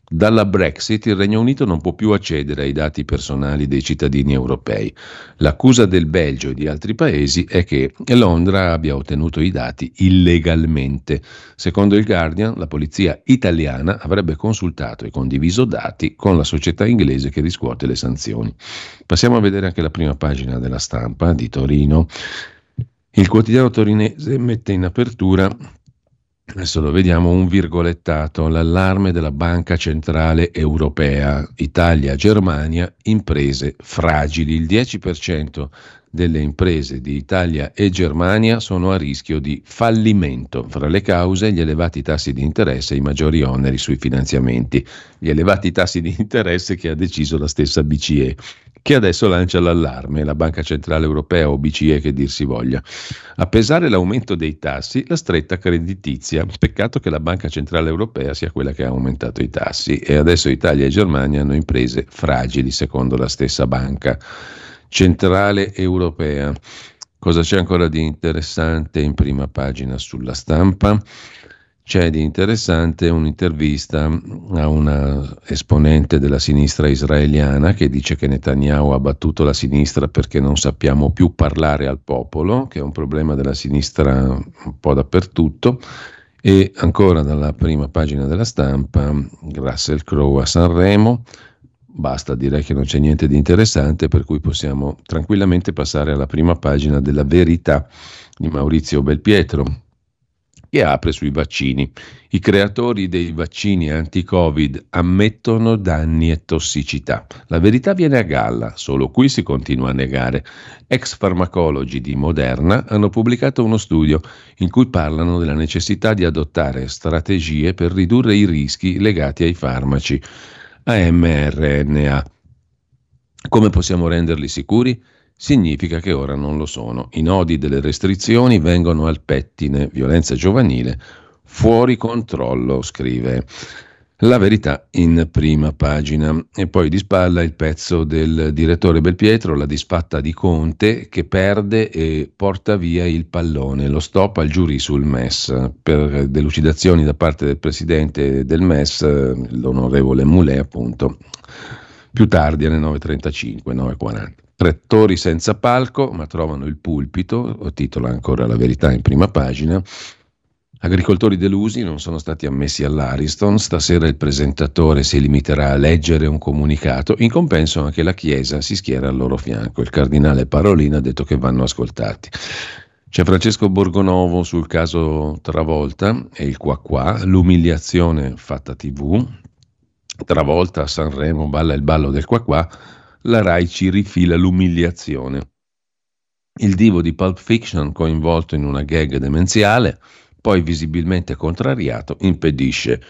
Speaker 1: Dalla Brexit il Regno Unito non può più accedere ai dati personali dei cittadini europei. L'accusa del Belgio e di altri paesi è che Londra abbia ottenuto i dati illegalmente. Secondo il Guardian, la polizia italiana avrebbe consultato e condiviso dati con la società inglese che riscuote le sanzioni. Passiamo a vedere anche la prima pagina della stampa di Torino. Il quotidiano torinese mette in apertura Adesso lo vediamo un virgolettato, l'allarme della Banca Centrale Europea, Italia, Germania, imprese fragili. Il 10% delle imprese di Italia e Germania sono a rischio di fallimento. Fra le cause gli elevati tassi di interesse e i maggiori oneri sui finanziamenti. Gli elevati tassi di interesse che ha deciso la stessa BCE che adesso lancia l'allarme, la Banca Centrale Europea o BCE che dir si voglia. A pesare l'aumento dei tassi, la stretta creditizia. Peccato che la Banca Centrale Europea sia quella che ha aumentato i tassi e adesso Italia e Germania hanno imprese fragili, secondo la stessa Banca Centrale Europea. Cosa c'è ancora di interessante in prima pagina sulla stampa? c'è di interessante un'intervista a una esponente della sinistra israeliana che dice che Netanyahu ha battuto la sinistra perché non sappiamo più parlare al popolo, che è un problema della sinistra un po' dappertutto. E ancora dalla prima pagina della stampa, Russell Crowe a Sanremo, basta, direi che non c'è niente di interessante, per cui possiamo tranquillamente passare alla prima pagina della verità di Maurizio Belpietro, che apre sui vaccini. I creatori dei vaccini anti-Covid ammettono danni e tossicità. La verità viene a galla, solo qui si continua a negare. Ex farmacologi di Moderna hanno pubblicato uno studio in cui parlano della necessità di adottare strategie per ridurre i rischi legati ai farmaci a mRNA. Come possiamo renderli sicuri? significa che ora non lo sono. I nodi delle restrizioni vengono al pettine, violenza giovanile, fuori controllo, scrive. La verità in prima pagina e poi di spalla il pezzo del direttore Belpietro, la disfatta di Conte che perde e porta via il pallone, lo stop al giurì sul MES per delucidazioni da parte del presidente del MES, l'onorevole Moulet appunto, più tardi alle 9.35, 9.40. Rettori senza palco, ma trovano il pulpito, titola ancora la verità in prima pagina, Agricoltori delusi non sono stati ammessi all'Ariston, stasera il presentatore si limiterà a leggere un comunicato, in compenso anche la Chiesa si schiera al loro fianco, il cardinale Parolina ha detto che vanno ascoltati. C'è Francesco Borgonovo sul caso Travolta e il qua qua, l'umiliazione fatta tv, Travolta a Sanremo balla il ballo del qua qua, la RAI ci rifila l'umiliazione. Il divo di Pulp Fiction coinvolto in una gag demenziale, poi visibilmente contrariato, impedisce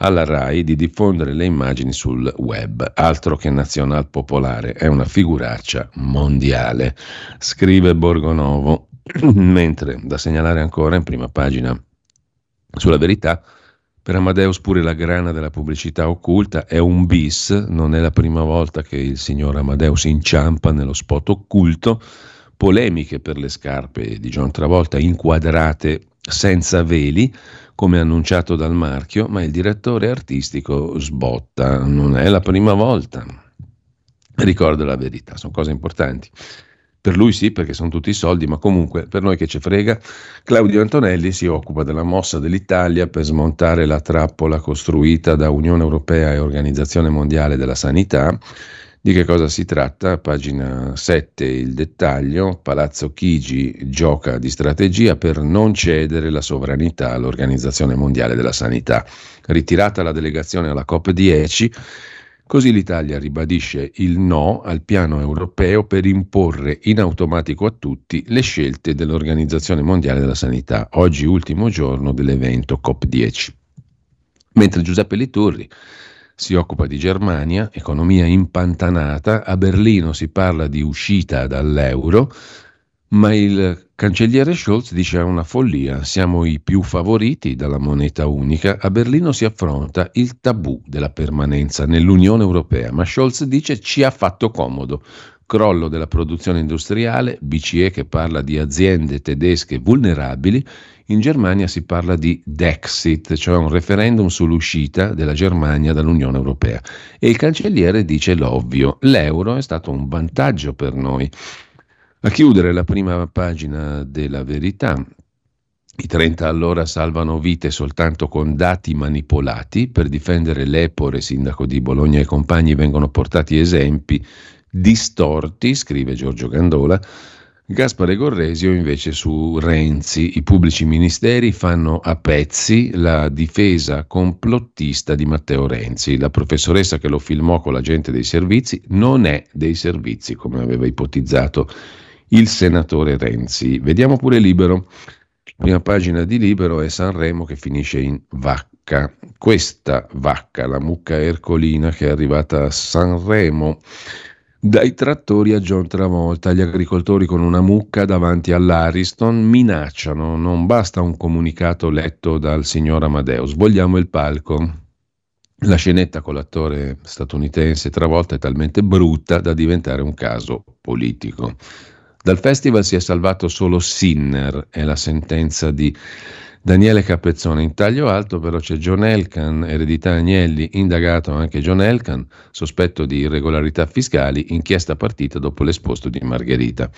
Speaker 1: alla RAI di diffondere le immagini sul web, altro che nazional popolare, è una figuraccia mondiale, scrive Borgonovo, [CLEARS THROAT] mentre da segnalare ancora in prima pagina sulla verità, per Amadeus pure la grana della pubblicità occulta è un bis, non è la prima volta che il signor Amadeus inciampa nello spot occulto, polemiche per le scarpe di John Travolta inquadrate senza veli, come annunciato dal marchio, ma il direttore artistico sbotta, non è la prima volta. Ricorda la verità, sono cose importanti. Per lui sì, perché sono tutti soldi, ma comunque per noi che ci frega, Claudio Antonelli si occupa della mossa dell'Italia per smontare la trappola costruita da Unione Europea e Organizzazione Mondiale della Sanità di che cosa si tratta? Pagina 7, il dettaglio. Palazzo Chigi gioca di strategia per non cedere la sovranità all'Organizzazione Mondiale della Sanità. Ritirata la delegazione alla COP10, così l'Italia ribadisce il no al piano europeo per imporre in automatico a tutti le scelte dell'Organizzazione Mondiale della Sanità, oggi ultimo giorno dell'evento COP10. Mentre Giuseppe Liturri si occupa di Germania, economia impantanata, a Berlino si parla di uscita dall'euro, ma il cancelliere Scholz dice è una follia, siamo i più favoriti dalla moneta unica, a Berlino si affronta il tabù della permanenza nell'Unione Europea, ma Scholz dice ci ha fatto comodo, crollo della produzione industriale, BCE che parla di aziende tedesche vulnerabili, in Germania si parla di Dexit, cioè un referendum sull'uscita della Germania dall'Unione Europea. E il cancelliere dice l'ovvio, l'euro è stato un vantaggio per noi. A chiudere la prima pagina della verità, i 30 all'ora salvano vite soltanto con dati manipolati. Per difendere l'Epore, sindaco di Bologna e compagni, vengono portati esempi distorti, scrive Giorgio Gandola, Gaspare Gorresio invece su Renzi. I pubblici ministeri fanno a pezzi la difesa complottista di Matteo Renzi. La professoressa che lo filmò con la gente dei servizi non è dei servizi, come aveva ipotizzato il senatore Renzi. Vediamo pure Libero. Prima pagina di Libero è Sanremo che finisce in vacca. Questa vacca, la mucca ercolina che è arrivata a Sanremo dai trattori a John Travolta, gli agricoltori con una mucca davanti all'Ariston minacciano, non basta un comunicato letto dal signor Amadeus, vogliamo il palco. La scenetta con l'attore statunitense Travolta è talmente brutta da diventare un caso politico. Dal festival si è salvato solo Sinner, è la sentenza di Daniele Capezzone. In taglio alto però c'è John Elkan, eredità Agnelli, indagato anche John Elkan, sospetto di irregolarità fiscali, inchiesta partita dopo l'esposto di Margherita.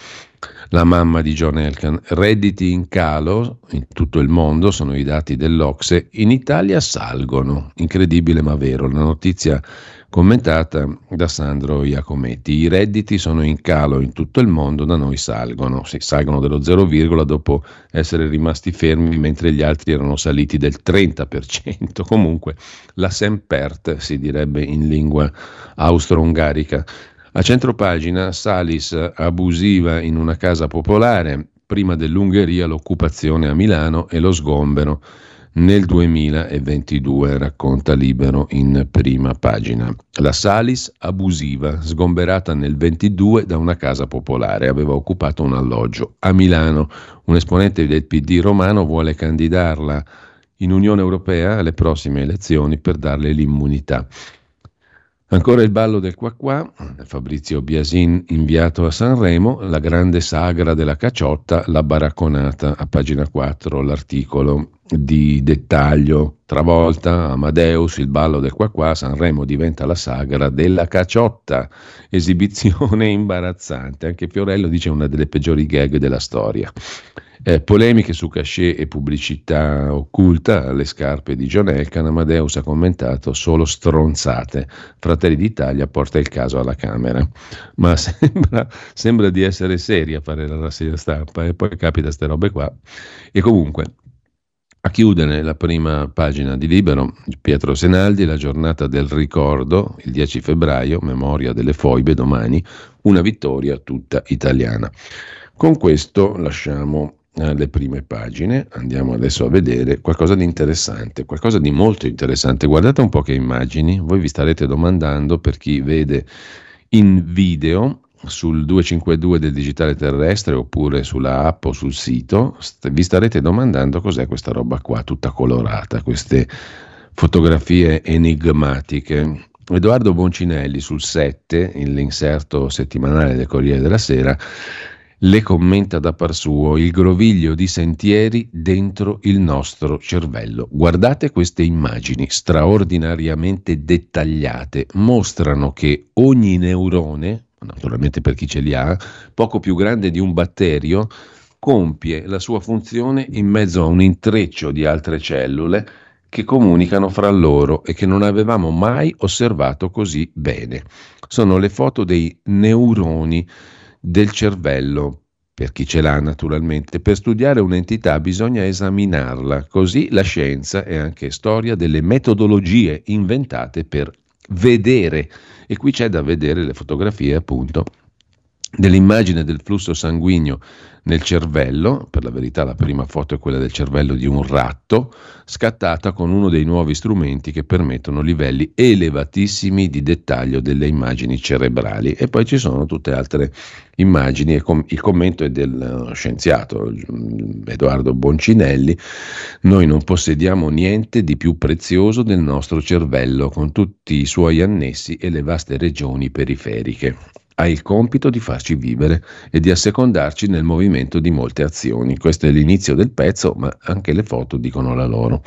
Speaker 1: La mamma di John Elkan, redditi in calo in tutto il mondo, sono i dati dell'Ocse, in Italia salgono, incredibile ma vero, la notizia commentata da Sandro Iacometti. I redditi sono in calo in tutto il mondo, da noi salgono, sì, salgono dello 0, dopo essere rimasti fermi mentre gli altri erano saliti del 30%. [LAUGHS] Comunque la Sempert si direbbe in lingua austro-ungarica. A centropagina Salis abusiva in una casa popolare, prima dell'Ungheria l'occupazione a Milano e lo sgombero nel 2022, racconta Libero in prima pagina. La Salis abusiva, sgomberata nel 22 da una casa popolare, aveva occupato un alloggio a Milano. Un esponente del PD romano vuole candidarla in Unione Europea alle prossime elezioni per darle l'immunità. Ancora il ballo del qua qua, Fabrizio Biasin inviato a Sanremo, la grande sagra della cacciotta, la baracconata, a pagina 4 l'articolo di dettaglio. Travolta, Amadeus, il ballo del qua qua, Sanremo diventa la sagra della cacciotta, esibizione [LAUGHS] imbarazzante. Anche Fiorello dice una delle peggiori gag della storia. Eh, polemiche su cachet e pubblicità occulta alle scarpe di John Elkan, Amadeus ha commentato solo stronzate. Fratelli d'Italia porta il caso alla Camera. Ma [LAUGHS] sembra, sembra di essere seria fare la rassegna stampa e poi capita queste robe qua. E comunque, a chiudere la prima pagina di Libero, Pietro Senaldi, la giornata del ricordo, il 10 febbraio, memoria delle foibe, domani, una vittoria tutta italiana. Con questo lasciamo le prime pagine, andiamo adesso a vedere qualcosa di interessante, qualcosa di molto interessante. Guardate un po' che immagini, voi vi starete domandando per chi vede in video sul 252 del digitale terrestre oppure sulla app o sul sito, vi starete domandando cos'è questa roba qua, tutta colorata, queste fotografie enigmatiche. Edoardo Boncinelli sul 7, l'inserto settimanale del Corriere della Sera, le commenta da par suo il groviglio di sentieri dentro il nostro cervello. Guardate queste immagini straordinariamente dettagliate, mostrano che ogni neurone, naturalmente per chi ce li ha, poco più grande di un batterio, compie la sua funzione in mezzo a un intreccio di altre cellule che comunicano fra loro e che non avevamo mai osservato così bene. Sono le foto dei neuroni del cervello. Per chi ce l'ha naturalmente, per studiare un'entità bisogna esaminarla, così la scienza è anche storia delle metodologie inventate per vedere. E qui c'è da vedere le fotografie appunto dell'immagine del flusso sanguigno nel cervello, per la verità la prima foto è quella del cervello di un ratto, scattata con uno dei nuovi strumenti che permettono livelli elevatissimi di dettaglio delle immagini cerebrali. E poi ci sono tutte altre immagini il commento è del scienziato Edoardo Boncinelli. Noi non possediamo niente di più prezioso del nostro cervello, con tutti i suoi annessi e le vaste regioni periferiche ha il compito di farci vivere e di assecondarci nel movimento di molte azioni. Questo è l'inizio del pezzo, ma anche le foto dicono la loro.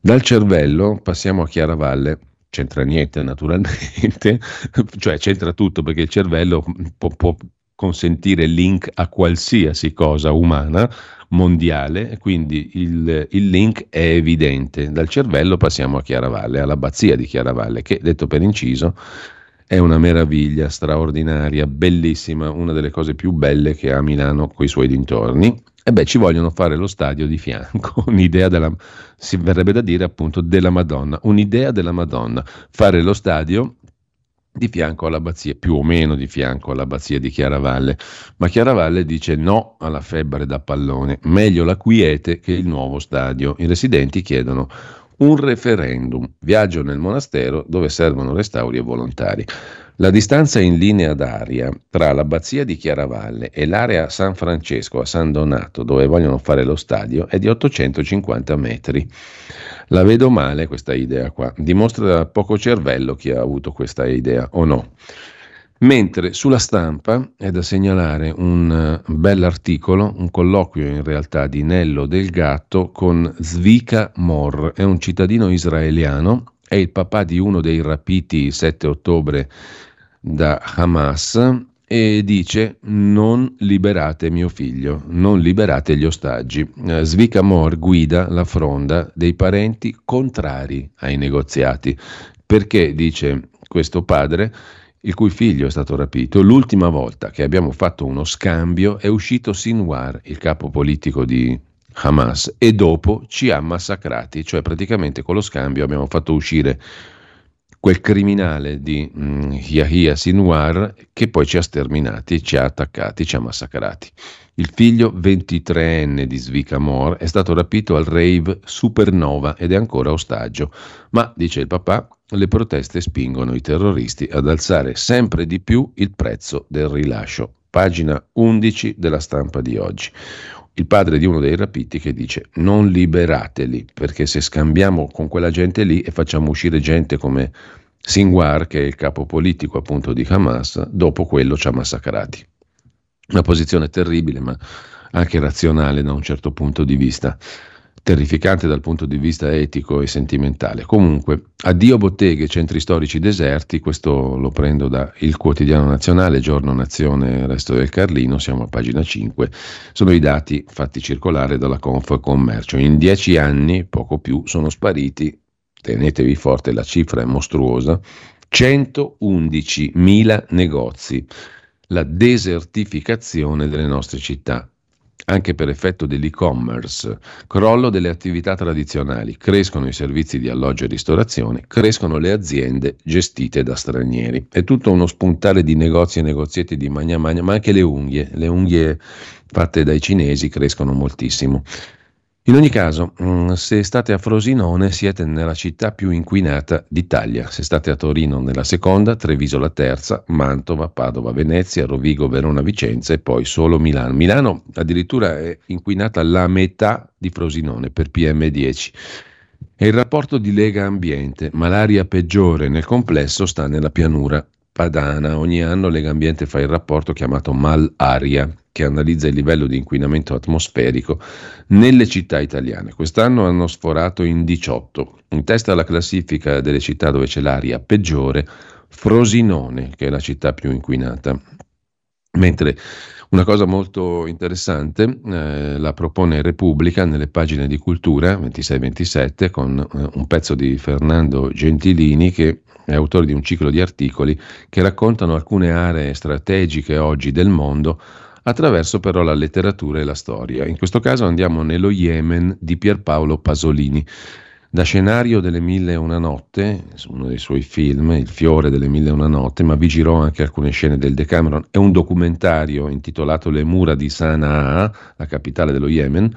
Speaker 1: Dal cervello passiamo a Chiaravalle. C'entra niente naturalmente, [LAUGHS] cioè c'entra tutto perché il cervello può, può consentire link a qualsiasi cosa umana, mondiale, quindi il, il, link è evidente. Dal cervello passiamo a Chiaravalle, all'abbazia di Chiaravalle, che detto per inciso è una meraviglia straordinaria, bellissima, una delle cose più belle che ha Milano coi suoi dintorni. E beh, ci vogliono fare lo stadio di fianco, [LAUGHS] un'idea della, si verrebbe da dire appunto della Madonna, un'idea della Madonna, fare lo stadio di fianco all'abbazia, più o meno di fianco all'abbazia di Chiaravalle, ma Chiaravalle dice no alla febbre da pallone, meglio la quiete che il nuovo stadio. I residenti chiedono un referendum, viaggio nel monastero dove servono restauri e volontari. La distanza in linea d'aria tra l'abbazia di Chiaravalle e l'area San Francesco a San Donato, dove vogliono fare lo stadio, è di 850 metri. La vedo male questa idea qua, dimostra poco cervello chi ha avuto questa idea o no. Mentre sulla stampa è da segnalare un uh, bell'articolo, un colloquio in realtà di Nello del Gatto con Zvika Mor, è un cittadino israeliano, è il papà di uno dei rapiti il 7 ottobre da Hamas e dice non liberate mio figlio, non liberate gli ostaggi. Uh, Zvika Mor guida la fronda dei parenti contrari ai negoziati. Perché, dice questo padre, il cui figlio è stato rapito, l'ultima volta che abbiamo fatto uno scambio è uscito Sinwar, il capo politico di Hamas, e dopo ci ha massacrati, cioè praticamente con lo scambio abbiamo fatto uscire quel criminale di mm, Yahya Sinwar che poi ci ha sterminati, ci ha attaccati, ci ha massacrati. Il figlio 23enne di Svika Mor è stato rapito al rave Supernova ed è ancora ostaggio, ma, dice il papà, le proteste spingono i terroristi ad alzare sempre di più il prezzo del rilascio. Pagina 11 della stampa di oggi. Il padre di uno dei rapiti che dice non liberateli perché se scambiamo con quella gente lì e facciamo uscire gente come Sinwar, che è il capo politico appunto di Hamas, dopo quello ci ha massacrati. Una posizione terribile ma anche razionale da un certo punto di vista. Terrificante dal punto di vista etico e sentimentale. Comunque, addio botteghe, centri storici deserti, questo lo prendo da Il Quotidiano Nazionale, Giorno Nazione, Resto del Carlino, siamo a pagina 5, sono i dati fatti circolare dalla Conf Commercio. In dieci anni, poco più, sono spariti, tenetevi forte, la cifra è mostruosa, 111.000 negozi, la desertificazione delle nostre città anche per effetto dell'e-commerce, crollo delle attività tradizionali, crescono i servizi di alloggio e ristorazione, crescono le aziende gestite da stranieri. È tutto uno spuntare di negozi e negozietti di magna magna, ma anche le unghie, le unghie fatte dai cinesi crescono moltissimo. In ogni caso, mm, se state a Frosinone siete nella città più inquinata d'Italia, se state a Torino nella seconda, Treviso la terza, Mantova, Padova, Venezia, Rovigo, Verona, Vicenza e poi solo Milano. Milano addirittura è inquinata la metà di Frosinone per PM10. E il rapporto di Lega Ambiente, ma l'aria peggiore nel complesso sta nella pianura padana. Ogni anno Lega Ambiente fa il rapporto chiamato Malaria, che analizza il livello di inquinamento atmosferico nelle città italiane. Quest'anno hanno sforato in 18. In testa alla classifica delle città dove c'è l'aria peggiore, Frosinone, che è la città più inquinata. Mentre una cosa molto interessante eh, la propone Repubblica nelle pagine di cultura 26-27 con eh, un pezzo di Fernando Gentilini che è autore di un ciclo di articoli che raccontano alcune aree strategiche oggi del mondo attraverso però la letteratura e la storia. In questo caso andiamo nello Yemen di Pierpaolo Pasolini. Da scenario delle Mille e una notte, uno dei suoi film, Il fiore delle Mille e una notte, ma vi girò anche alcune scene del Decameron, è un documentario intitolato Le mura di Sana'a, la capitale dello Yemen,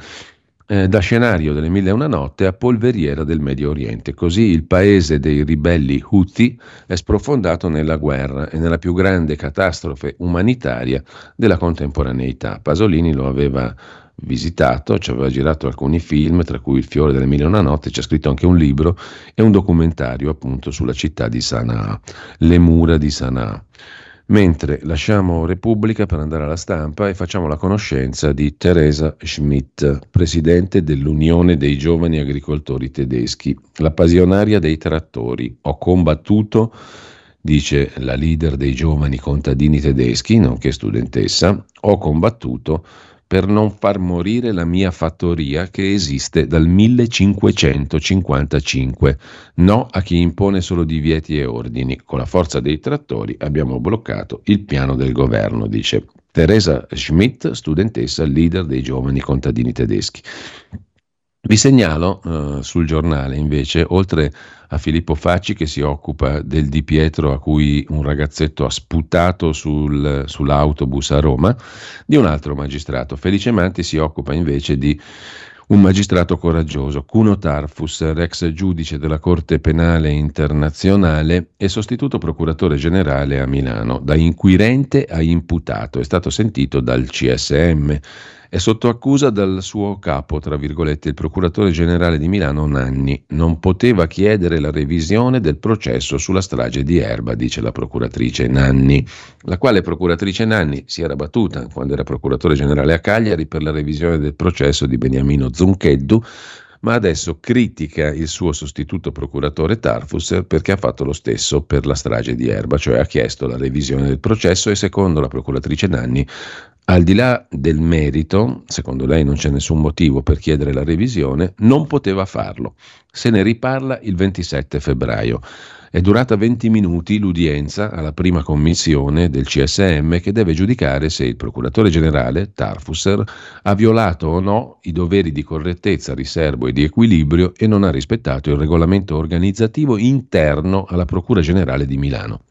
Speaker 1: eh, da scenario delle Mille e una notte a polveriera del Medio Oriente. Così il paese dei ribelli Houthi è sprofondato nella guerra e nella più grande catastrofe umanitaria della contemporaneità. Pasolini lo aveva visitato, ci aveva girato alcuni film, tra cui Il fiore delle mille e una notte, ci ha scritto anche un libro e un documentario appunto sulla città di Sana'a, le mura di Sana'a. Mentre lasciamo Repubblica per andare alla stampa e facciamo la conoscenza di Teresa Schmidt, presidente dell'Unione dei giovani agricoltori tedeschi, la passionaria dei trattori. Ho combattuto, dice la leader dei giovani contadini tedeschi, nonché studentessa, ho combattuto per non far morire la mia fattoria che esiste dal 1555. No a chi impone solo divieti e ordini. Con la forza dei trattori abbiamo bloccato il piano del governo, dice Teresa Schmidt, studentessa, leader dei giovani contadini tedeschi. Vi segnalo uh, sul giornale invece, oltre a Filippo Facci che si occupa del Di Pietro a cui un ragazzetto ha sputato sul, sull'autobus a Roma, di un altro magistrato. Felice Manti si occupa invece di un magistrato coraggioso, Cuno Tarfus, ex giudice della Corte Penale Internazionale e sostituto procuratore generale a Milano, da inquirente a imputato, è stato sentito dal CSM è sotto accusa dal suo capo, tra virgolette, il procuratore generale di Milano Nanni. Non poteva chiedere la revisione del processo sulla strage di Erba, dice la procuratrice Nanni, la quale procuratrice Nanni si era battuta quando era procuratore generale a Cagliari per la revisione del processo di Beniamino Zuncheddu, ma adesso critica il suo sostituto procuratore Tarfus perché ha fatto lo stesso per la strage di Erba, cioè ha chiesto la revisione del processo e secondo la procuratrice Nanni al di là del merito, secondo lei non c'è nessun motivo per chiedere la revisione, non poteva farlo. Se ne riparla il 27 febbraio. È durata 20 minuti l'udienza alla prima commissione del CSM che deve giudicare se il procuratore generale Tarfusser ha violato o no i doveri di correttezza, riservo e di equilibrio e non ha rispettato il regolamento organizzativo interno alla Procura generale di Milano.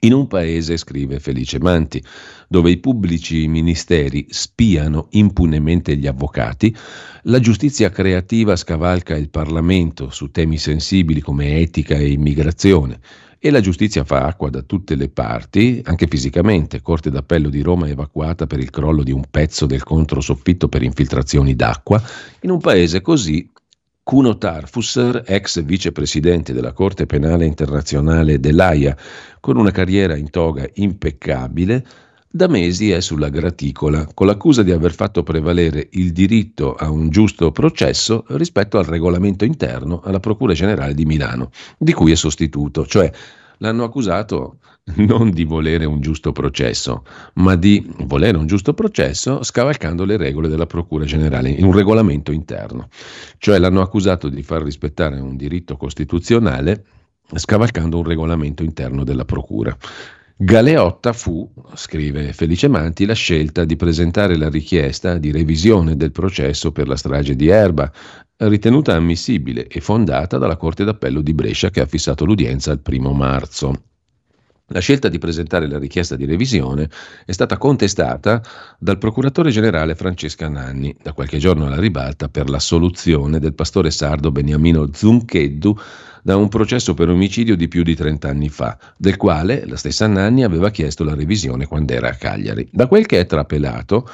Speaker 1: In un paese, scrive Felice Manti, dove i pubblici ministeri spiano impunemente gli avvocati, la giustizia creativa scavalca il Parlamento su temi sensibili come etica e immigrazione e la giustizia fa acqua da tutte le parti, anche fisicamente. Corte d'Appello di Roma evacuata per il crollo di un pezzo del controsoffitto per infiltrazioni d'acqua. In un paese così Kuno Tarfusser, ex vicepresidente della Corte Penale Internazionale dell'AIA, con una carriera in toga impeccabile, da mesi è sulla graticola, con l'accusa di aver fatto prevalere il diritto a un giusto processo rispetto al regolamento interno alla Procura Generale di Milano, di cui è sostituto, cioè l'hanno accusato [LAUGHS] non di volere un giusto processo, ma di volere un giusto processo scavalcando le regole della Procura Generale, in un regolamento interno. Cioè l'hanno accusato di far rispettare un diritto costituzionale scavalcando un regolamento interno della Procura. Galeotta fu, scrive Felice Manti, la scelta di presentare la richiesta di revisione del processo per la strage di Erba, ritenuta ammissibile e fondata dalla Corte d'Appello di Brescia che ha fissato l'udienza al primo marzo. La scelta di presentare la richiesta di revisione è stata contestata dal procuratore generale Francesca Nanni, da qualche giorno alla ribalta per l'assoluzione del pastore sardo Beniamino Zuncheddu da un processo per omicidio di più di 30 anni fa, del quale la stessa Nanni aveva chiesto la revisione quando era a Cagliari. Da quel che è trapelato,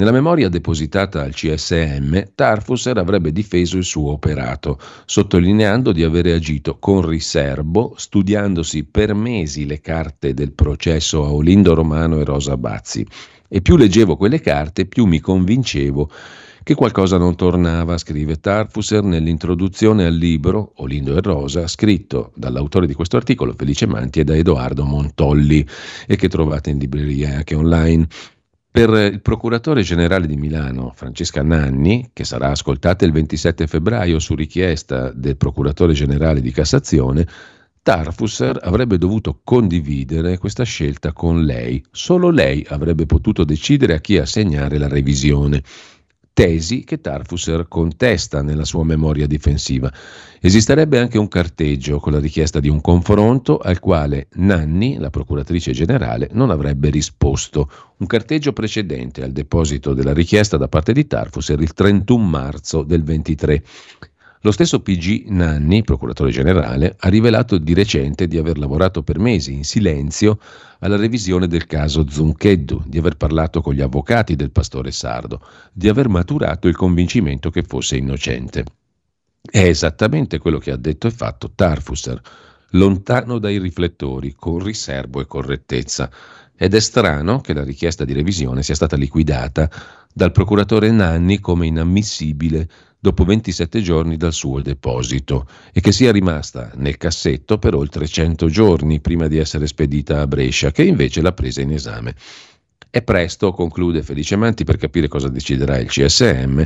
Speaker 1: nella memoria depositata al CSM, Tarfusser avrebbe difeso il suo operato, sottolineando di avere agito con riservo, studiandosi per mesi le carte del processo a Olindo Romano e Rosa Bazzi. E più leggevo quelle carte, più mi convincevo che qualcosa non tornava, scrive Tarfusser nell'introduzione al libro Olindo e Rosa, scritto dall'autore di questo articolo, Felice Manti, e da Edoardo Montolli, e che trovate in libreria anche online. Per il procuratore generale di Milano, Francesca Nanni, che sarà ascoltata il 27 febbraio su richiesta del procuratore generale di Cassazione, Tarfusser avrebbe dovuto condividere questa scelta con lei. Solo lei avrebbe potuto decidere a chi assegnare la revisione tesi che Tarfusser contesta nella sua memoria difensiva. Esisterebbe anche un carteggio con la richiesta di un confronto al quale Nanni, la procuratrice generale, non avrebbe risposto. Un carteggio precedente al deposito della richiesta da parte di Tarfusser il 31 marzo del 23. Lo stesso PG Nanni, procuratore generale, ha rivelato di recente di aver lavorato per mesi in silenzio alla revisione del caso Zuncheddu, di aver parlato con gli avvocati del pastore sardo, di aver maturato il convincimento che fosse innocente. È esattamente quello che ha detto e fatto Tarfusser, lontano dai riflettori, con riservo e correttezza. Ed è strano che la richiesta di revisione sia stata liquidata dal procuratore Nanni come inammissibile dopo 27 giorni dal suo deposito e che sia rimasta nel cassetto per oltre 100 giorni prima di essere spedita a Brescia, che invece l'ha presa in esame. È presto, conclude Felice Manti, per capire cosa deciderà il CSM.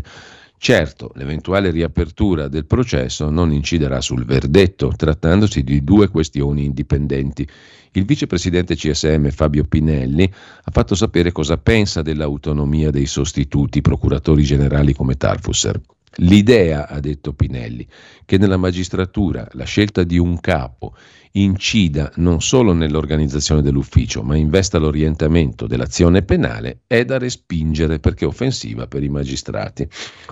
Speaker 1: Certo, l'eventuale riapertura del processo non inciderà sul verdetto, trattandosi di due questioni indipendenti. Il vicepresidente CSM Fabio Pinelli ha fatto sapere cosa pensa dell'autonomia dei sostituti procuratori generali come Tarfusser. L'idea, ha detto Pinelli, che nella magistratura la scelta di un capo incida non solo nell'organizzazione dell'ufficio, ma investa l'orientamento dell'azione penale, è da respingere perché offensiva per i magistrati.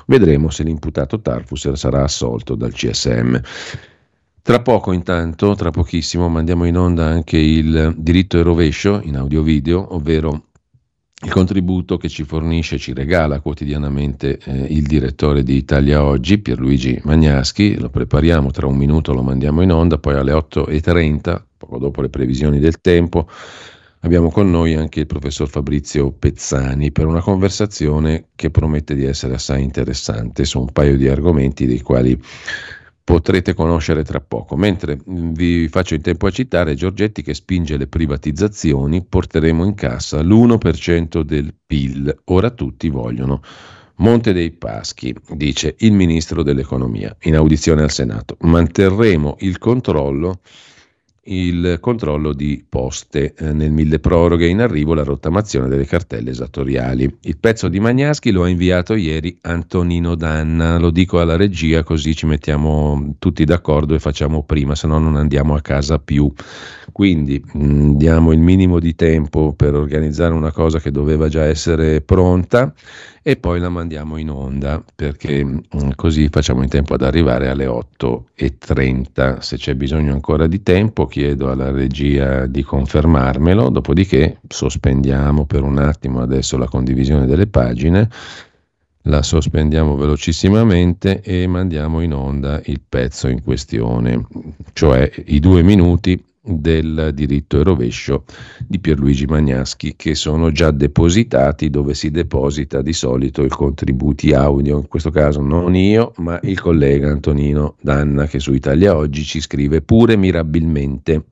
Speaker 1: Vedremo se l'imputato Tarfusser sarà assolto dal CSM. Tra poco, intanto, tra pochissimo, mandiamo in onda anche il diritto e rovescio in audio-video, ovvero il contributo che ci fornisce, ci regala quotidianamente eh, il direttore di Italia Oggi, Pierluigi Magnaschi, lo prepariamo tra un minuto, lo mandiamo in onda, poi alle 8.30, poco dopo le previsioni del tempo, abbiamo con noi anche il professor Fabrizio Pezzani per una conversazione che promette di essere assai interessante su un paio di argomenti dei quali potrete conoscere tra poco. Mentre mm, vi faccio in tempo a citare Giorgetti che spinge le privatizzazioni, porteremo in cassa l'1% del PIL. Ora tutti vogliono. Monte dei Paschi, dice il ministro dell'economia in audizione al Senato. Manterremo il controllo il controllo di poste eh, nel mille proroghe in arrivo la rottamazione delle cartelle esattoriali. Il pezzo di Magnaschi lo ha inviato ieri Antonino Danna, lo dico alla regia così ci mettiamo tutti d'accordo e facciamo prima, se no non andiamo a casa più. Quindi mh, mm, diamo il minimo di tempo per organizzare una cosa che doveva già essere pronta e poi la mandiamo in onda perché mh, mm, così facciamo in tempo ad arrivare alle 8.30. Se c'è bisogno ancora di tempo chiedo alla regia di confermarmelo, dopodiché sospendiamo per un attimo adesso la condivisione delle pagine la sospendiamo velocissimamente e mandiamo in onda il pezzo in questione, cioè i due minuti del diritto e rovescio di Pierluigi Magnaschi che sono già depositati dove si deposita di solito i contributi audio, in questo caso non io ma il collega Antonino Danna che su Italia Oggi ci scrive pure mirabilmente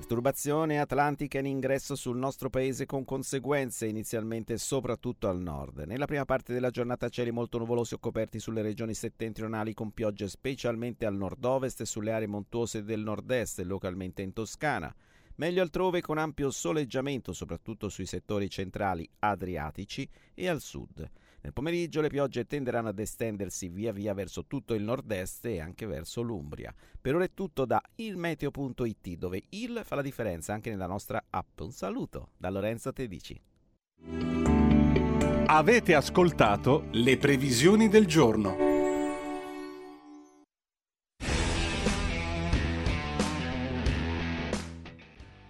Speaker 5: Perturbazione atlantica in ingresso sul nostro paese con conseguenze inizialmente soprattutto al nord. Nella prima parte della giornata cieli molto nuvolosi o coperti sulle regioni settentrionali con piogge specialmente al nord-ovest e sulle aree montuose del nord-est localmente in Toscana. Meglio altrove con ampio soleggiamento soprattutto sui settori centrali adriatici e al sud. Nel pomeriggio le piogge tenderanno ad estendersi via via verso tutto il nord-est e anche verso l'Umbria. Per ora è tutto da ilmeteo.it dove il fa la differenza anche nella nostra app. Un saluto da Lorenzo Tedici.
Speaker 3: Avete ascoltato le previsioni del giorno.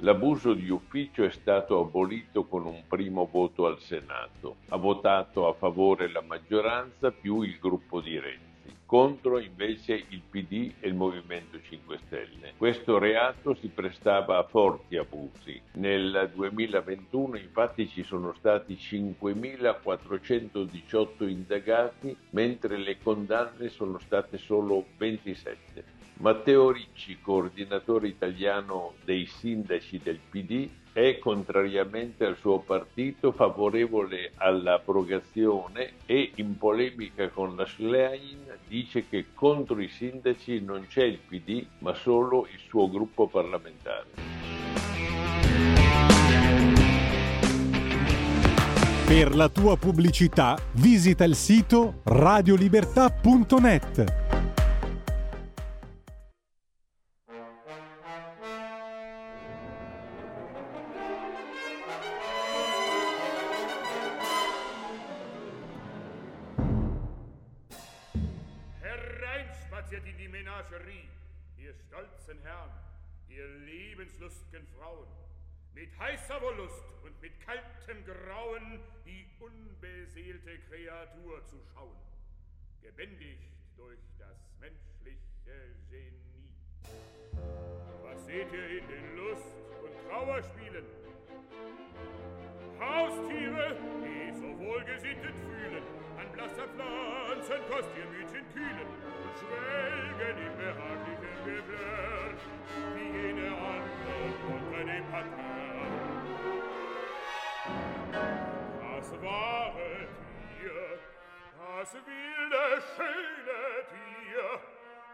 Speaker 6: L'abuso di ufficio è stato abolito con un primo voto al Senato. Ha votato a favore la maggioranza più il gruppo di Renzi. Contro invece il PD e il Movimento 5 Stelle. Questo reato si prestava a forti abusi. Nel 2021 infatti ci sono stati 5.418 indagati, mentre le condanne sono state solo 27. Matteo Ricci, coordinatore italiano dei sindaci del PD, è, contrariamente al suo partito, favorevole all'abrogazione e, in polemica con la Schlein, dice che contro i sindaci non c'è il PD, ma solo il suo gruppo parlamentare.
Speaker 3: Per la tua pubblicità visita il sito radiolibertà.net.
Speaker 7: mit heißer Wollust und mit kaltem Grauen die unbeseelte Kreatur zu schauen, gebändigt durch das menschliche Genie. Was seht ihr in den Lust- und Trauerspielen? Haustiere, die so wohlgesittet fühlen, an blasser Pflanzenkost ihr Mütchen kühlen und schwelgen im behaglichen Gewirr, wie jene anderen unter dem Parterre. Das wahre Tier, das wilde, schöne Tier,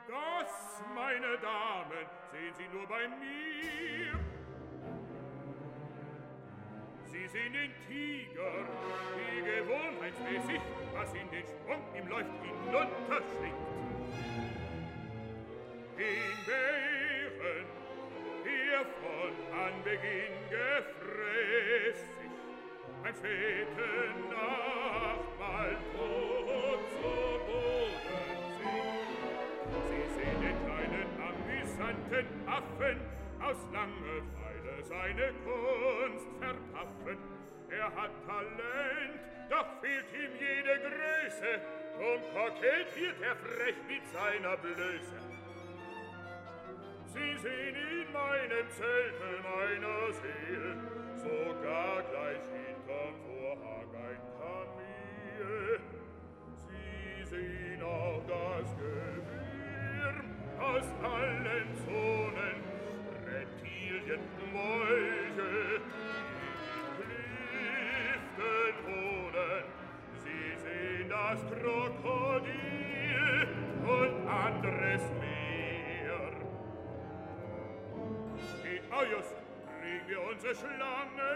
Speaker 7: das, meine Damen, sehen Sie nur bei mir. Sie sehen den Tiger, wie gewohnheitsmäßig, was in den Sprung ihm läuft, hinunterschlingt. Den Bären, der von Anbeginn gefräßig, aus Langeweile seine Kunst verpaffen. Er hat Talent, doch fehlt ihm jede Größe, drum kokettiert er frech mit seiner Blöße. Sie sehen in meinem Zelte meiner Seele, sogar gleich hinterm cantor hagein camie, sie sehen auf das Gewirr, aus allen Zonen, Reptilien, Molche, Kliften wohnen, sie sehen das Krokodil und anderes meer Die Aujus, bring mir unsere Schlange,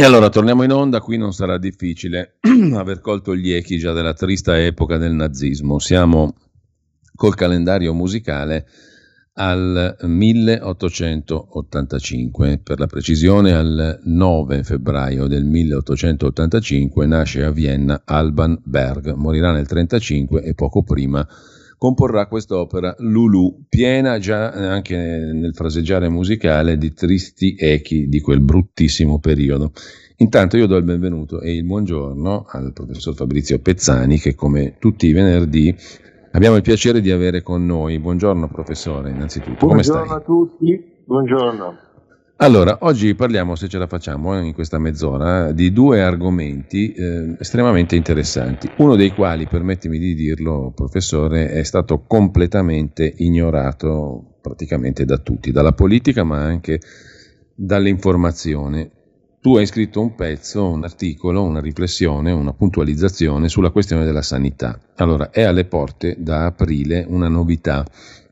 Speaker 1: E allora torniamo in onda, qui non sarà difficile [CLEARS THROAT] aver colto gli echi già della trista epoca del nazismo. Siamo col calendario musicale al 1885, per la precisione al 9 febbraio del 1885 nasce a Vienna Alban Berg, morirà nel 1935 e poco prima comporrà quest'opera Lulu, piena già eh, anche nel fraseggiare musicale di tristi echi di quel bruttissimo periodo. Intanto io do il benvenuto e il buongiorno al professor Fabrizio Pezzani che come tutti i venerdì abbiamo il piacere di avere con noi. Buongiorno professore, innanzitutto. Come
Speaker 8: Buongiorno a tutti, buongiorno.
Speaker 1: Allora, oggi parliamo, se ce la facciamo, eh, in questa mezz'ora, di due argomenti eh, estremamente interessanti, uno dei quali, permettimi di dirlo, professore, è stato completamente ignorato praticamente da tutti, dalla politica ma anche dall'informazione. Tu hai scritto un pezzo, un articolo, una riflessione, una puntualizzazione sulla questione della sanità. Allora, è alle porte da aprile una novità,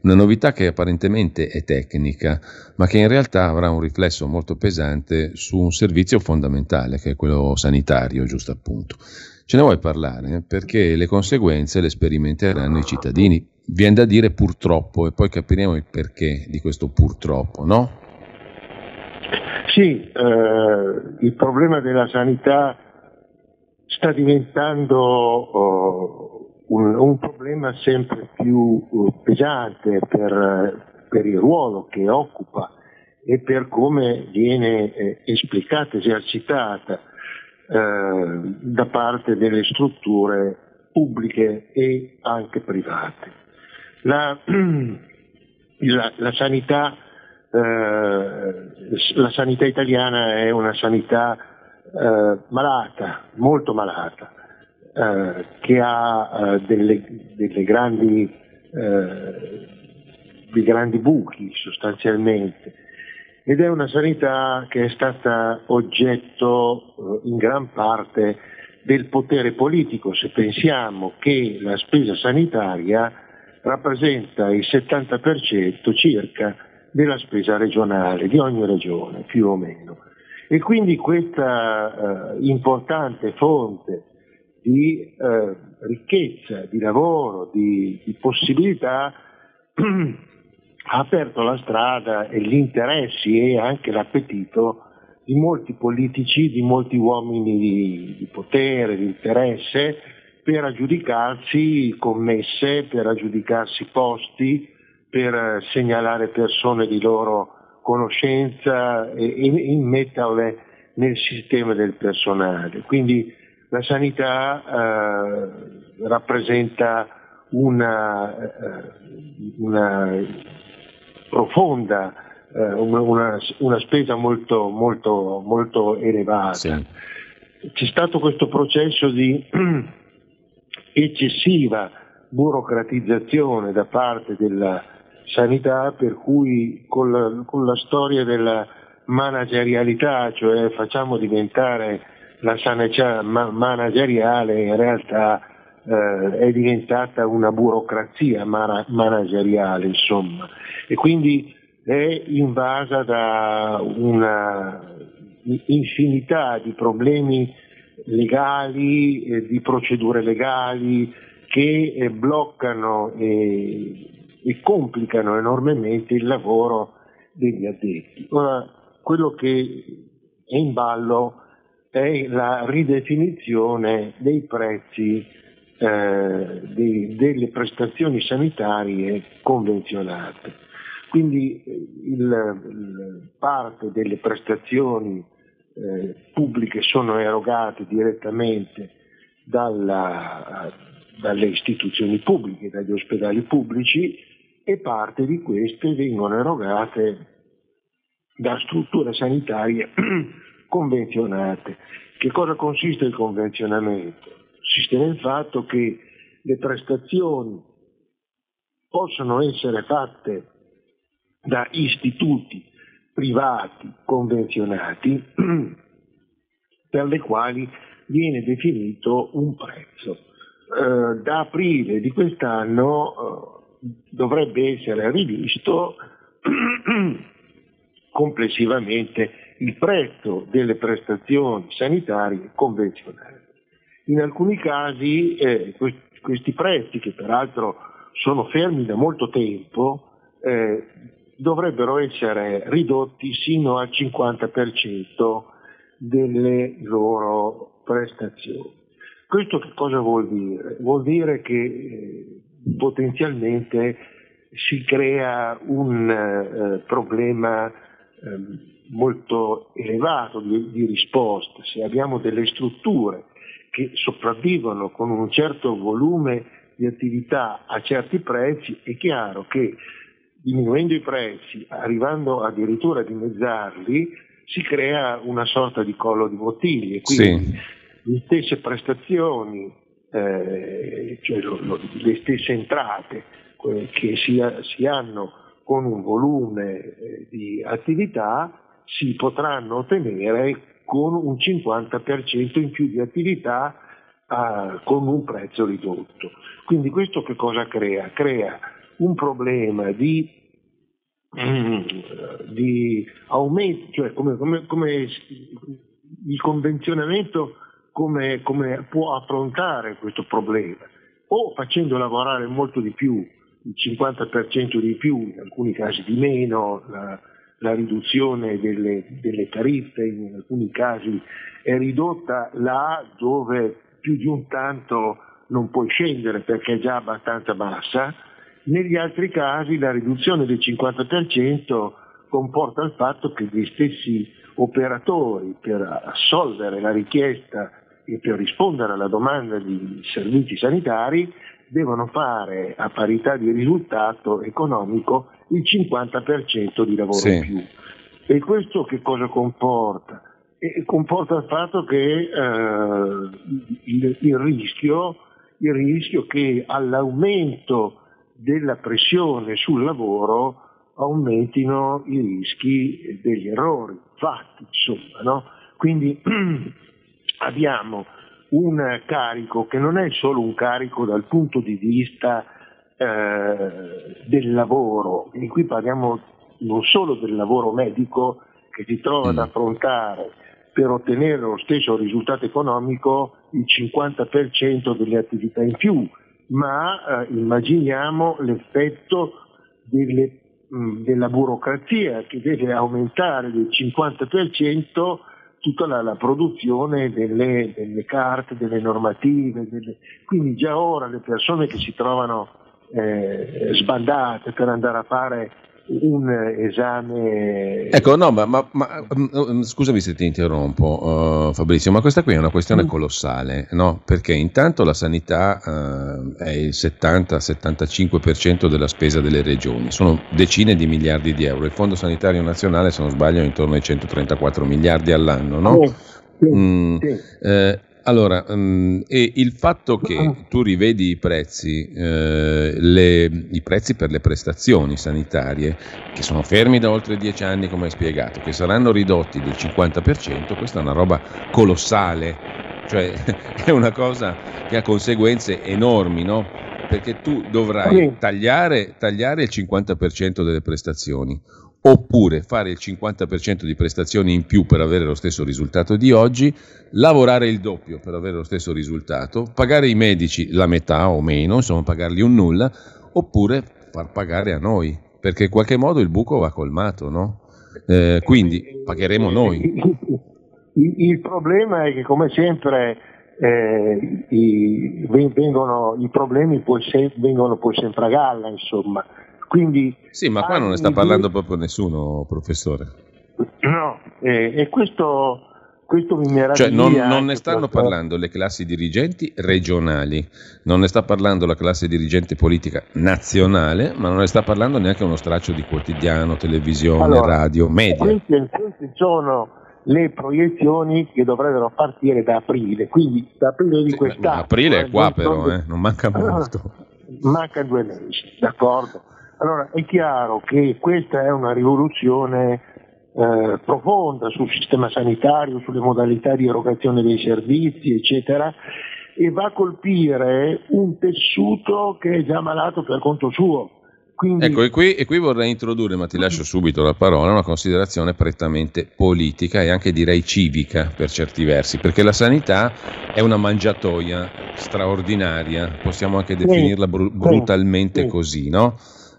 Speaker 1: una novità che apparentemente è tecnica, ma che in realtà avrà un riflesso molto pesante su un servizio fondamentale, che è quello sanitario, giusto appunto. Ce ne vuoi parlare? Perché le conseguenze le sperimenteranno i cittadini. Viene da dire purtroppo, e poi capiremo il perché di questo purtroppo, no?
Speaker 8: Sì, eh, il problema della sanità sta diventando oh, un, un problema sempre più eh, pesante per, per il ruolo che occupa e per come viene eh, esplicata, esercitata eh, da parte delle strutture pubbliche e anche private. La, [CLEARS THROAT] la, la sanità eh, la sanità italiana è una sanità eh, malata, molto malata, eh, che ha eh, delle, delle grandi, eh, dei grandi buchi sostanzialmente ed è una sanità che è stata oggetto in gran parte del potere politico, se pensiamo che la spesa sanitaria rappresenta il 70% circa della spesa regionale di ogni regione, più o meno. E quindi questa eh, importante fonte di eh, ricchezza, di lavoro, di, di possibilità [CLEARS THROAT] ha aperto la strada e gli interessi e anche l'appetito di molti politici, di molti uomini di, di potere, di interesse, per aggiudicarsi commesse, per aggiudicarsi posti, per segnalare persone di loro conoscenza e, e immetterle nel sistema del personale. Quindi la sanità eh, rappresenta una, eh, una profonda, eh, una, una, spesa molto, molto, molto elevata.
Speaker 1: Sì.
Speaker 8: C'è stato questo processo di [CLEARS THROAT] eccessiva burocratizzazione da parte della sanità per cui con la, con la storia della managerialità, cioè facciamo diventare la sanità manageriale, in realtà eh, è diventata una burocrazia mana- manageriale, insomma, e quindi è invasa da una infinità di problemi legali, eh, di procedure legali che eh, bloccano e, e complicano enormemente il lavoro degli addetti. Ora, quello che è in ballo è la ridefinizione dei prezzi eh, dei, delle prestazioni sanitarie convenzionate. Quindi il, il, parte delle prestazioni eh, pubbliche sono erogate direttamente dalla, dalle istituzioni pubbliche, dagli ospedali pubblici e parte di queste vengono erogate da strutture sanitarie [CLEARS THROAT] convenzionate. Che cosa consiste il convenzionamento? Consiste nel fatto che le prestazioni possono essere fatte da istituti privati convenzionati [CLEARS THROAT] per le quali viene definito un prezzo. Eh, da aprile di quest'anno eh, dovrebbe essere rivisto [CLEARS THROAT] complessivamente il prezzo delle prestazioni sanitarie convenzionali. In alcuni casi eh, questi prezzi, che peraltro sono fermi da molto tempo, eh, dovrebbero essere ridotti sino al 50% delle loro prestazioni. Questo che cosa vuol dire? Vuol dire che eh, potenzialmente si crea un eh, problema eh, molto elevato di, di risposta. Se abbiamo delle strutture che sopravvivono con un certo volume di attività a certi prezzi, è chiaro che diminuendo i prezzi, arrivando addirittura a dimezzarli, si crea una sorta di collo di bottiglie. Quindi sì. le stesse prestazioni, eh, cioè lo, lo, le stesse entrate eh, che si, si, hanno con un volume eh, di attività si potranno ottenere con un 50% in più di attività uh, con un prezzo ridotto. Quindi questo che cosa crea? Crea un problema di, mm, di aumento, cioè come, come, come il convenzionamento come, come, può affrontare questo problema, o facendo lavorare molto di più, il 50% di più, in alcuni casi di meno, la, la riduzione delle, delle, tariffe in alcuni casi è ridotta là dove più di un tanto non puoi scendere perché è già abbastanza bassa, negli altri casi la riduzione del 50% comporta il fatto che gli stessi operatori per assolvere la richiesta e per rispondere alla domanda di servizi sanitari devono fare a parità di risultato economico il 50% di lavoro sì. in più. E questo che cosa comporta? E comporta il fatto che eh, il, il, rischio, il rischio che all'aumento della pressione sul lavoro aumentino i rischi degli errori fatti, insomma, no? Quindi [CLEARS THROAT] abbiamo un carico che non è solo un carico dal punto di vista eh, del lavoro, e qui parliamo non solo del lavoro medico che si trova ad mm. affrontare per ottenere lo stesso risultato economico il 50% delle attività in più, ma eh, immaginiamo l'effetto delle, mh, della burocrazia che deve aumentare del 50% tutta la, la produzione delle, delle, carte, delle normative, delle... quindi già ora le persone che si trovano eh, sbandate per andare a fare un esame.
Speaker 1: Ecco, no, ma, ma, ma mm, mm, scusami se ti interrompo, uh, Fabrizio, ma questa qui è una questione mm. colossale, no? Perché intanto la sanità uh, è il 70-75% della spesa delle regioni, sono decine di miliardi di euro. Il Fondo Sanitario Nazionale, se non sbaglio, è intorno ai 134 miliardi all'anno, no? Sì, mm. Eh, allora, um, e il fatto che tu rivedi i prezzi, eh, le, i prezzi per le prestazioni sanitarie, che sono fermi da oltre dieci anni, come hai spiegato, che saranno ridotti del 50%, questa è una roba colossale, cioè [LAUGHS] è una cosa che ha conseguenze enormi, no? Perché tu dovrai tagliare, tagliare il 50% delle prestazioni oppure fare il 50% di prestazioni in più per avere lo stesso risultato di oggi, lavorare il doppio per avere lo stesso risultato, pagare i medici la metà o meno, insomma pagarli un nulla, oppure far pagare a noi, perché in qualche modo il buco va colmato, no? Eh, quindi pagheremo noi.
Speaker 8: Il, il, problema è che come sempre eh, i, vengono, i problemi poi se, vengono poi sempre a galla, insomma quindi,
Speaker 1: sì, ma qua non ne sta parlando proprio nessuno, professore.
Speaker 8: No, eh, e questo questo mi meraviglia.
Speaker 1: Cioè non, non ne stanno perché... parlando le classi dirigenti regionali, non ne sta parlando la classe dirigente politica nazionale, ma non ne sta parlando neanche uno straccio di quotidiano, televisione, allora, radio, media.
Speaker 8: Queste, queste sono le proiezioni che dovrebbero partire da aprile, quindi da aprile di quest'anno.
Speaker 1: aprile è qua però, eh, non manca molto. [LAUGHS]
Speaker 8: Manca due mesi, d'accordo? Allora è chiaro che questa è una rivoluzione eh, profonda sul sistema sanitario, sulle modalità di erogazione dei servizi, eccetera, e va a colpire un tessuto che è già malato per conto suo.
Speaker 1: Quindi... Ecco, e qui, e qui, vorrei introdurre, ma ti lascio subito la parola, una considerazione prettamente politica e anche direi civica per certi versi, perché la sanità è una mangiatoia straordinaria, possiamo anche definirla br- brutalmente così, no?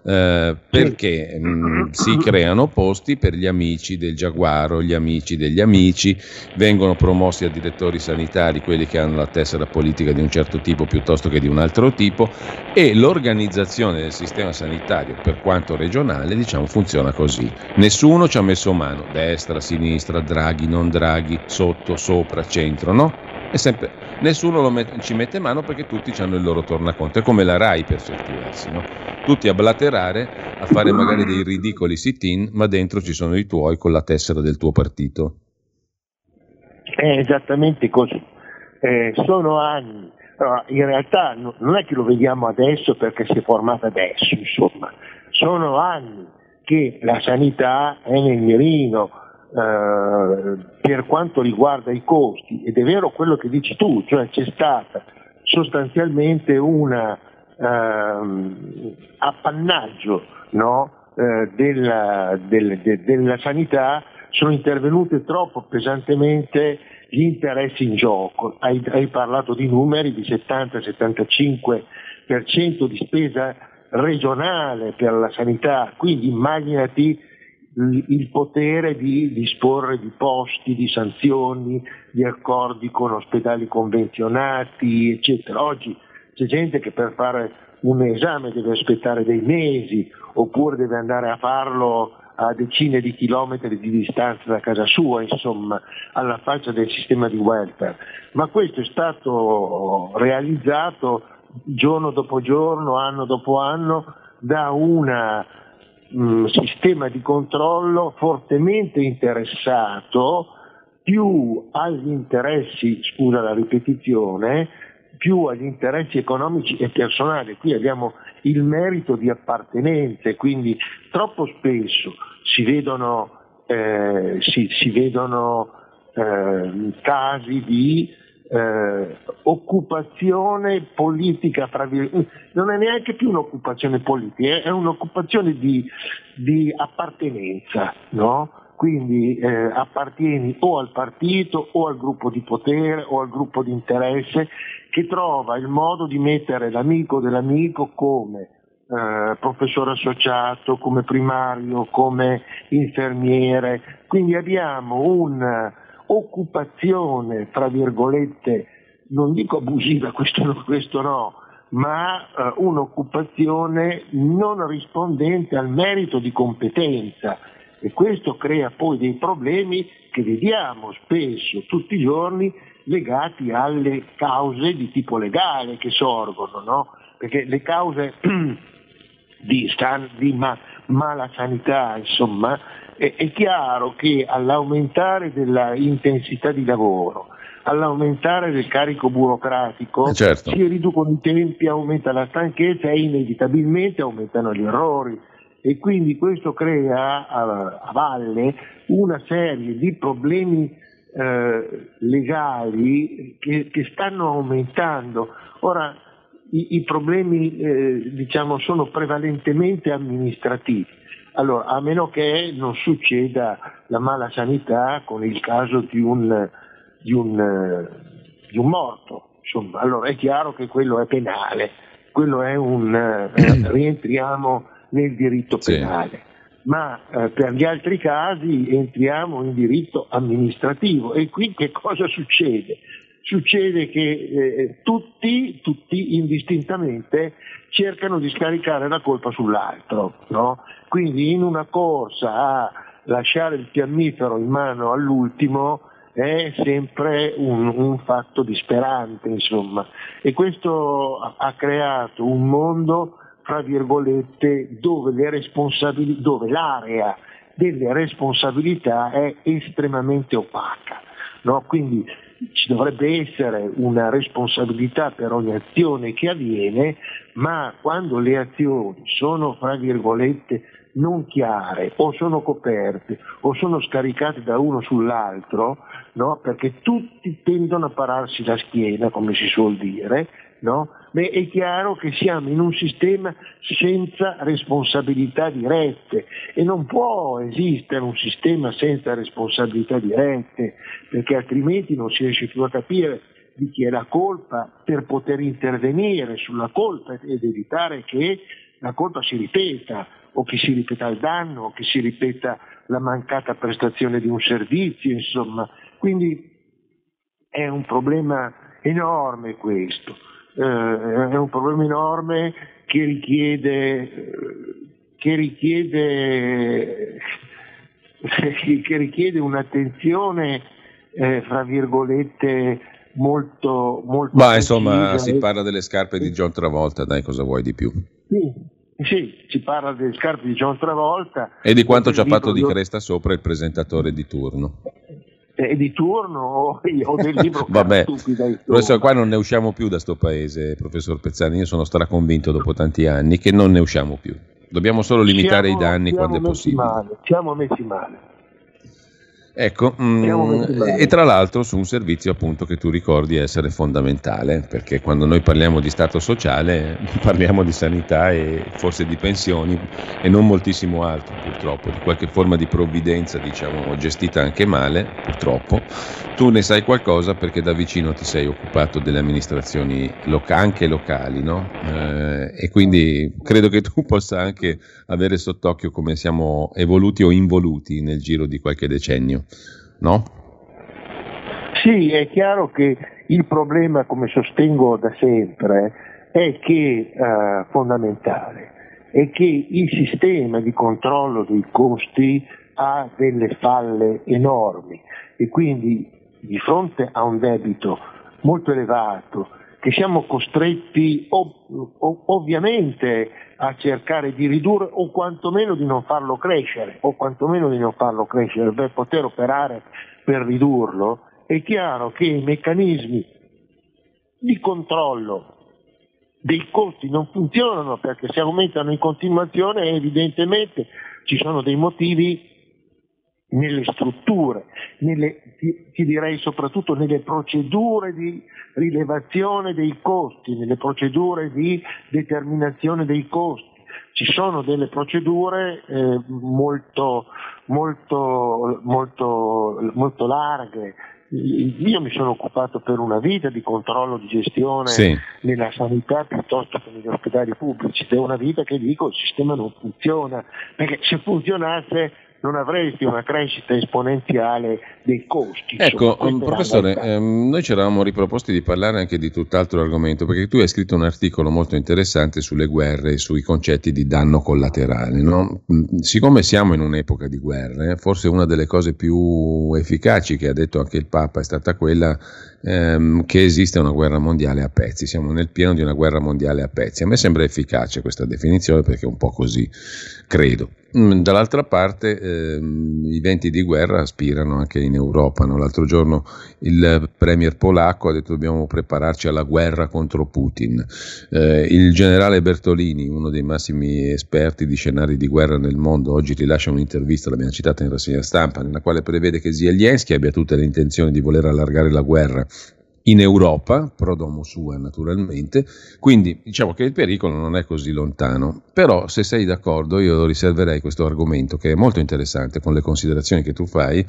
Speaker 1: Eh, perché mh, mm, si creano posti per gli amici del Giaguaro, gli amici degli amici, vengono promossi a direttori sanitari quelli che hanno la tessera politica di un certo tipo piuttosto che di un altro tipo e l'organizzazione del sistema sanitario, per quanto regionale, diciamo, funziona così. Nessuno ci ha messo mano, destra, sinistra, draghi, non draghi, sotto, sopra, centro, no? E sempre, nessuno met- ci mette mano perché tutti hanno il loro tornaconto, è come la RAI per certi versi, no? tutti a blaterare, a fare magari dei ridicoli sit-in, ma dentro ci sono i tuoi con la tessera del tuo partito.
Speaker 8: È esattamente così, eh, sono anni, allora, in realtà non è che lo vediamo adesso perché si è formata adesso, insomma, sono anni che la sanità è nel mirino, eh, per quanto riguarda i costi, ed è vero quello che dici tu, cioè c'è stata sostanzialmente un eh, appannaggio no, eh, della, del, de, della sanità, sono intervenute troppo pesantemente gli interessi in gioco. Hai, hai parlato di numeri di 70-75% di spesa regionale per la sanità, quindi immaginati il potere di disporre di posti, di sanzioni, di accordi con ospedali convenzionati, eccetera. Oggi c'è gente che per fare un esame deve aspettare dei mesi oppure deve andare a farlo a decine di chilometri di distanza da casa sua, insomma, alla faccia del sistema di welfare. Ma questo è stato realizzato giorno dopo giorno, anno dopo anno, da una mh, mm, sistema di controllo fortemente interessato più agli interessi, scusa la ripetizione, più agli interessi economici e personali. Qui abbiamo il merito di appartenenze, quindi troppo spesso si vedono, eh, si, si vedono eh, casi di eh, occupazione politica, non è neanche più un'occupazione politica, è un'occupazione di, di appartenenza, no? quindi eh, appartieni o al partito o al gruppo di potere o al gruppo di interesse che trova il modo di mettere l'amico dell'amico come eh, professore associato, come primario, come infermiere, quindi abbiamo un occupazione, tra virgolette, non dico abusiva, questo no, questo no ma eh, un'occupazione non rispondente al merito di competenza e questo crea poi dei problemi che vediamo spesso tutti i giorni legati alle cause di tipo legale che sorgono, no? perché le cause [CLEARS THROAT] di, di ma, mala sanità, insomma, è, chiaro che all'aumentare dell'intensità di lavoro, all'aumentare del carico burocratico,
Speaker 1: eh, certo.
Speaker 8: si riducono i tempi, aumenta la stanchezza e inevitabilmente aumentano gli errori. E quindi questo crea a, a valle una serie di problemi eh, legali che, che, stanno aumentando. Ora, i, i problemi eh, diciamo, sono prevalentemente amministrativi allora, a meno che non succeda la mala sanità con il caso di un, di un, di un morto, insomma, allora è chiaro che quello è penale, quello è un, eh, [CLEARS THROAT] rientriamo nel diritto penale. Sì. Ma eh, per gli altri casi entriamo in diritto amministrativo e qui che cosa succede? Succede che eh, tutti, tutti indistintamente cercano di scaricare la colpa sull'altro. No? Quindi in una corsa a lasciare il fiammifero in mano all'ultimo, è sempre un, un fatto disperante, insomma. E questo ha creato un mondo, fra virgolette, dove, dove l'area delle responsabilità è estremamente opaca. No? Quindi ci dovrebbe essere una responsabilità per ogni azione che avviene, ma quando le azioni sono, fra virgolette, non chiare o sono coperte o sono scaricate da uno sull'altro, no? perché tutti tendono a pararsi la schiena, come si suol dire, no? Beh, è chiaro che siamo in un sistema senza responsabilità dirette e non può esistere un sistema senza responsabilità dirette, perché altrimenti non si riesce più a capire di chi è la colpa per poter intervenire sulla colpa ed evitare che la colpa si ripeta o che si ripeta il danno o che si ripeta la mancata prestazione di un servizio, insomma. Quindi è un problema enorme questo eh, è un problema enorme che richiede, che richiede, [LAUGHS] che richiede un'attenzione, eh, fra virgolette, molto, molto
Speaker 1: Ma insomma, si parla delle scarpe di John Travolta, dai, cosa vuoi di più?
Speaker 8: Sì, sì, si parla delle scarpe di John Travolta.
Speaker 1: E di quanto ci ha fatto di cresta sopra il presentatore di turno
Speaker 8: eh, di turno o, o del libro [LAUGHS]
Speaker 1: Vabbè, professore, qua non ne usciamo più da sto paese, professor Pezzani. Io sono straconvinto dopo tanti anni che non ne usciamo più. Dobbiamo solo limitare
Speaker 8: siamo,
Speaker 1: i danni quando è possibile.
Speaker 8: Male, siamo messi male.
Speaker 1: Ecco, mh, e tra l'altro su un servizio appunto che tu ricordi essere fondamentale, perché quando noi parliamo di Stato sociale [LAUGHS] parliamo di sanità e forse di pensioni e non moltissimo altro purtroppo, di qualche forma di provvidenza diciamo gestita anche male purtroppo. Tu ne sai qualcosa perché da vicino ti sei occupato delle amministrazioni loca- anche locali, no? Eh, e quindi credo che tu possa anche avere sott'occhio come siamo evoluti o involuti nel giro di qualche decennio no?
Speaker 8: Sì, è chiaro che il problema, come sostengo da sempre, è che eh, fondamentale è che il sistema di controllo dei costi ha delle falle enormi e quindi di fronte a un debito molto elevato che siamo costretti ov- ov- ovviamente a cercare di ridurre o quantomeno di non farlo crescere, o quantomeno di non farlo crescere per poter operare per ridurlo, è chiaro che i meccanismi di controllo dei costi non funzionano perché se aumentano in continuazione evidentemente ci sono dei motivi nelle strutture, nelle, ti, direi soprattutto nelle procedure di rilevazione dei costi, nelle procedure di determinazione dei costi. Ci sono delle procedure eh, molto, molto, molto, molto larghe, io mi sono occupato per una vita di controllo di gestione sì. nella sanità piuttosto che negli ospedali pubblici, ed è una vita che dico il sistema non funziona, perché se funzionasse non avresti una crescita esponenziale dei costi.
Speaker 1: Ecco, insomma, professore, ehm, noi ci eravamo riproposti di parlare anche di tutt'altro argomento, perché tu hai scritto un articolo molto interessante sulle guerre e sui concetti di danno collaterale. No? Mm, siccome siamo in un'epoca di guerre, forse una delle cose più efficaci che ha detto anche il Papa è stata quella ehm, che esiste una guerra mondiale a pezzi, siamo nel pieno di una guerra mondiale a pezzi. A me sembra efficace questa definizione perché è un po' così, credo. Mm, dall'altra parte ehm, i venti di guerra aspirano anche in Europa. No? L'altro giorno il premier polacco ha detto dobbiamo prepararci alla guerra contro Putin. Eh, il generale Bertolini, uno dei massimi esperti di scenari di guerra nel mondo, oggi rilascia un'intervista, l'abbiamo citata in rassegna stampa, nella quale prevede che Zelensky abbia tutte le intenzioni di voler allargare la guerra in Europa, pro domo sua naturalmente, quindi diciamo che il pericolo non è così lontano, però se sei d'accordo io riserverei questo argomento che è molto interessante con le considerazioni che tu fai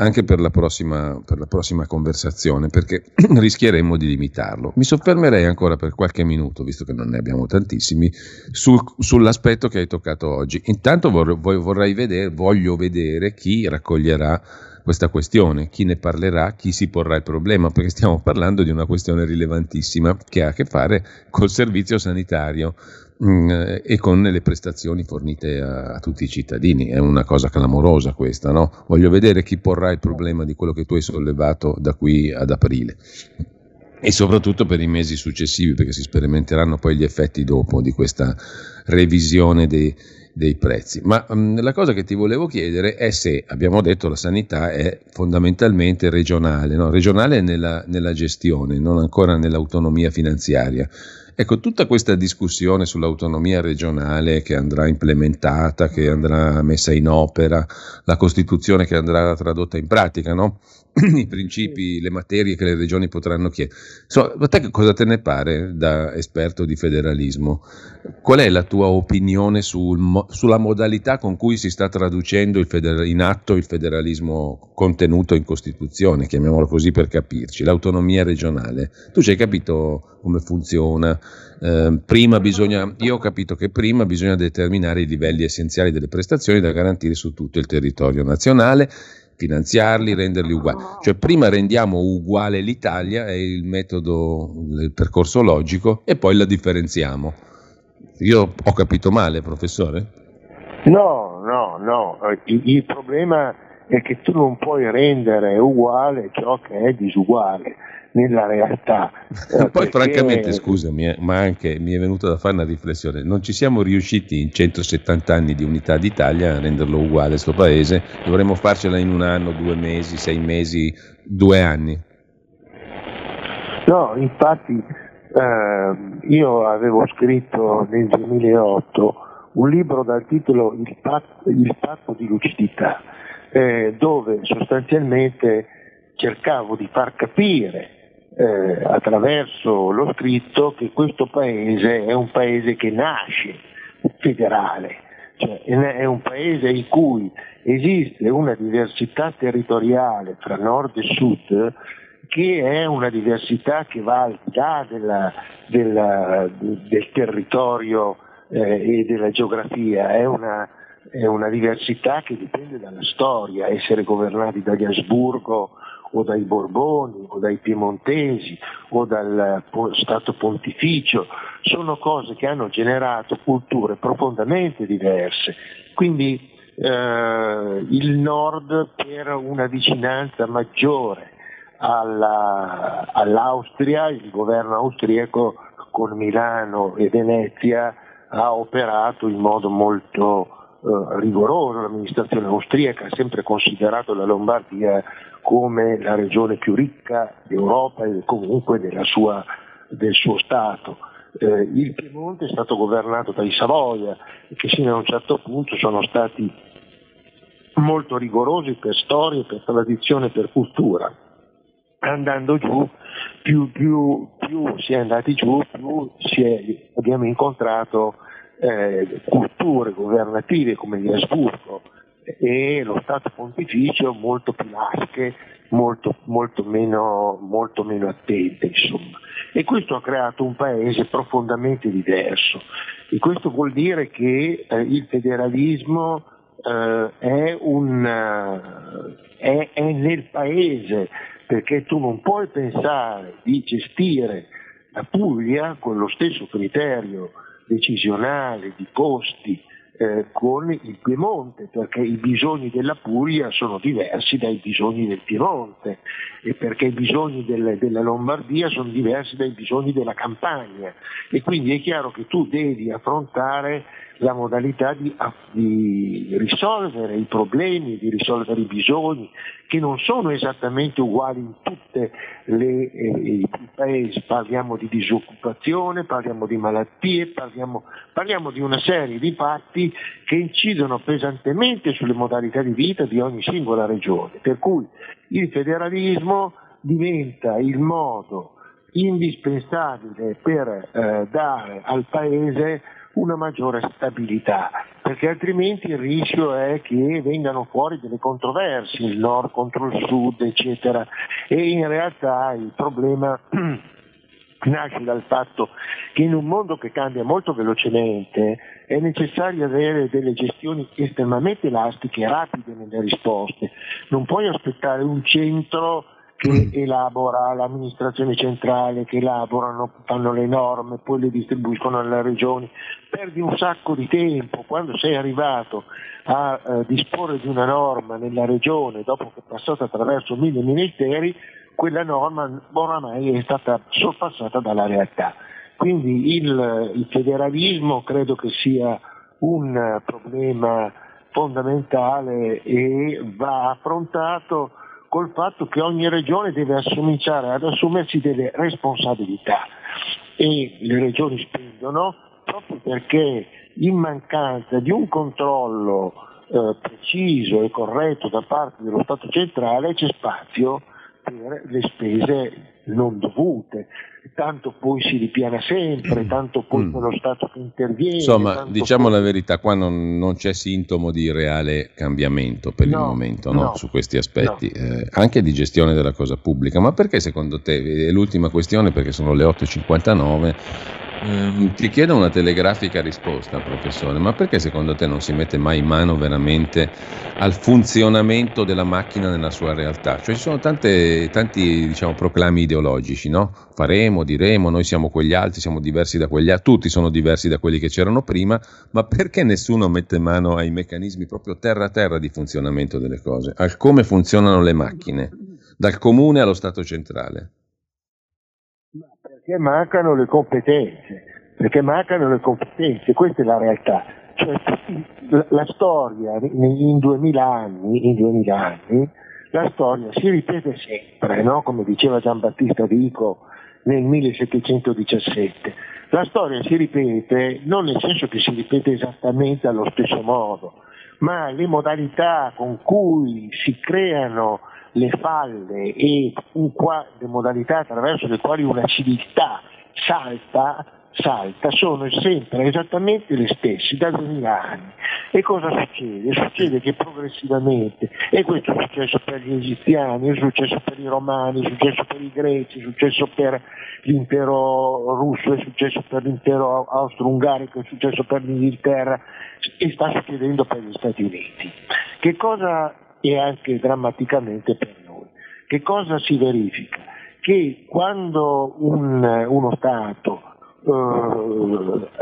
Speaker 1: anche per la prossima, per la prossima conversazione, perché [CLEARS THROAT] rischieremmo di limitarlo. Mi soffermerei ancora per qualche minuto, visto che non ne abbiamo tantissimi, sul, sull'aspetto che hai toccato oggi. Intanto vorrei, vorrei vedere, voglio vedere chi raccoglierà questa questione, chi ne parlerà, chi si porrà il problema, perché stiamo parlando di una questione rilevantissima che ha a che fare col servizio sanitario mm, e con le prestazioni fornite a, a, tutti i cittadini. È una cosa clamorosa questa, no? Voglio vedere chi porrà il problema di quello che tu hai sollevato da qui ad aprile e soprattutto per i mesi successivi perché si sperimenteranno poi gli effetti dopo di questa revisione dei, dei prezzi. Ma um, la cosa che ti volevo chiedere è se, abbiamo detto, la sanità è fondamentalmente regionale, no? regionale nella, nella gestione, non ancora nell'autonomia finanziaria. Ecco, tutta questa discussione sull'autonomia regionale che andrà implementata, che andrà messa in opera, la Costituzione che andrà tradotta in pratica, no? [LAUGHS] i principi, le materie che le regioni potranno chiedere. So, a te cosa te ne pare da esperto di federalismo? Qual è la tua opinione sul, sulla modalità con cui si sta traducendo feder- in atto il federalismo contenuto in Costituzione, chiamiamolo così per capirci, l'autonomia regionale? Tu ci hai capito come funziona? Eh, bisogna, io ho capito che prima bisogna determinare i livelli essenziali delle prestazioni da garantire su tutto il territorio nazionale finanziarli, renderli uguali. Cioè prima rendiamo uguale l'Italia, è il metodo, il percorso logico, e poi la differenziamo. Io ho capito male, professore?
Speaker 8: No, no, no. Il, il problema è che tu non puoi rendere uguale ciò che è disuguale nella realtà.
Speaker 1: Eh, Poi francamente, scusami, eh, ma anche mi è venuto da fare una riflessione, non ci siamo riusciti in 170 anni di unità d'Italia a renderlo uguale questo paese, dovremmo farcela in un anno, due mesi, sei mesi, due anni.
Speaker 8: No, infatti eh, io avevo scritto nel 2008 un libro dal titolo Il patto, il patto di lucidità, eh, dove sostanzialmente cercavo di far capire eh, attraverso lo scritto che questo paese è un paese che nasce federale, cioè è un paese in cui esiste una diversità territoriale fra nord e sud che è una diversità che va al di là della, della, del territorio eh, e della geografia, è una, è una diversità che dipende dalla storia, essere governati dagli Asburgo o dai Borboni o dai Piemontesi o dal Stato Pontificio, sono cose che hanno generato culture profondamente diverse. Quindi eh, il nord per una vicinanza maggiore alla, all'Austria, il governo austriaco con Milano e Venezia ha operato in modo molto eh, rigoroso, l'amministrazione austriaca ha sempre considerato la Lombardia come la regione più ricca d'Europa e comunque sua, del suo Stato. Eh, il Piemonte è stato governato dai Savoia, che fino a un certo punto sono stati molto rigorosi per storia, per tradizione, per cultura. Andando giù, più, più, più si è andati giù, più è, abbiamo incontrato eh, culture governative come gli Asburgo, e lo Stato pontificio molto più lasche, molto, molto, meno, molto meno attente insomma. E questo ha creato un paese profondamente diverso e questo vuol dire che eh, il federalismo eh, è, un, eh, è, è nel paese perché tu non puoi pensare di gestire la Puglia con lo stesso criterio decisionale di costi eh, con il Piemonte, perché i bisogni della Puglia sono diversi dai bisogni del Piemonte e perché i bisogni del, della Lombardia sono diversi dai bisogni della Campania. E quindi è chiaro che tu devi affrontare la modalità di, di, risolvere i problemi, di risolvere i bisogni, che non sono esattamente uguali in tutti eh, i paesi. Parliamo di disoccupazione, parliamo di malattie, parliamo, parliamo di una serie di fatti che incidono pesantemente sulle modalità di vita di ogni singola regione. Per cui il federalismo diventa il modo indispensabile per eh, dare al Paese una maggiore stabilità, perché altrimenti il rischio è che vengano fuori delle controversie, il nord contro il sud, eccetera, e in realtà il problema [CLEARS THROAT] nasce dal fatto che in un mondo che cambia molto velocemente è necessario avere delle gestioni estremamente elastiche e rapide nelle risposte, non puoi aspettare un centro che elabora l'amministrazione centrale, che elaborano, fanno le norme, poi le distribuiscono alle regioni, perdi un sacco di tempo, quando sei arrivato a eh, disporre di una norma nella regione dopo che è passata attraverso mille ministeri, quella norma oramai è stata sorpassata dalla realtà. Quindi il, il federalismo credo che sia un problema fondamentale e va affrontato col fatto che ogni regione deve cominciare ad assumersi delle responsabilità. E le regioni spendono proprio perché in mancanza di un controllo eh, preciso e corretto da parte dello Stato centrale c'è spazio per le spese non dovute. Tanto poi si ripiana sempre, mm. tanto poi mm. lo Stato che interviene.
Speaker 1: Insomma, diciamo poi... la verità, qua non, non, c'è sintomo di reale cambiamento per no, il momento no, no, su questi aspetti, eh, anche di gestione della cosa pubblica. Ma perché secondo te, è l'ultima questione perché sono le 8.59, Ehm, ti chiedo una telegrafica risposta, professore, ma perché secondo te non si mette mai mano veramente al funzionamento della macchina nella sua realtà? Cioè ci sono tante, tanti diciamo, proclami ideologici, no? Faremo, diremo, noi siamo quegli altri, siamo diversi da quegli altri, tutti sono diversi da quelli che c'erano prima, ma perché nessuno mette mano ai meccanismi proprio terra a terra di funzionamento delle cose, al come funzionano le macchine, dal comune allo Stato centrale?
Speaker 8: Perché mancano le competenze, perché mancano le competenze, questa è la realtà. Cioè, la, la, storia in 2000 anni, in 2000 anni, la storia si ripete sempre, no? come diceva Giambattista Vico nel 1717. La storia si ripete non nel senso che si ripete esattamente allo stesso modo, ma le modalità con cui si creano le falle e qua, le modalità attraverso le quali una civiltà salta, salta sono sempre esattamente le stesse da 2000 anni. E cosa succede? Succede che progressivamente, e questo è successo per gli egiziani, è successo per i romani, è successo per i greci, è successo per l'impero russo, è successo per l'impero austro-ungarico, è successo per l'Inghilterra e sta succedendo per gli Stati Uniti. Che cosa e anche drammaticamente per noi. Che cosa si verifica? Che quando un, uno Stato eh,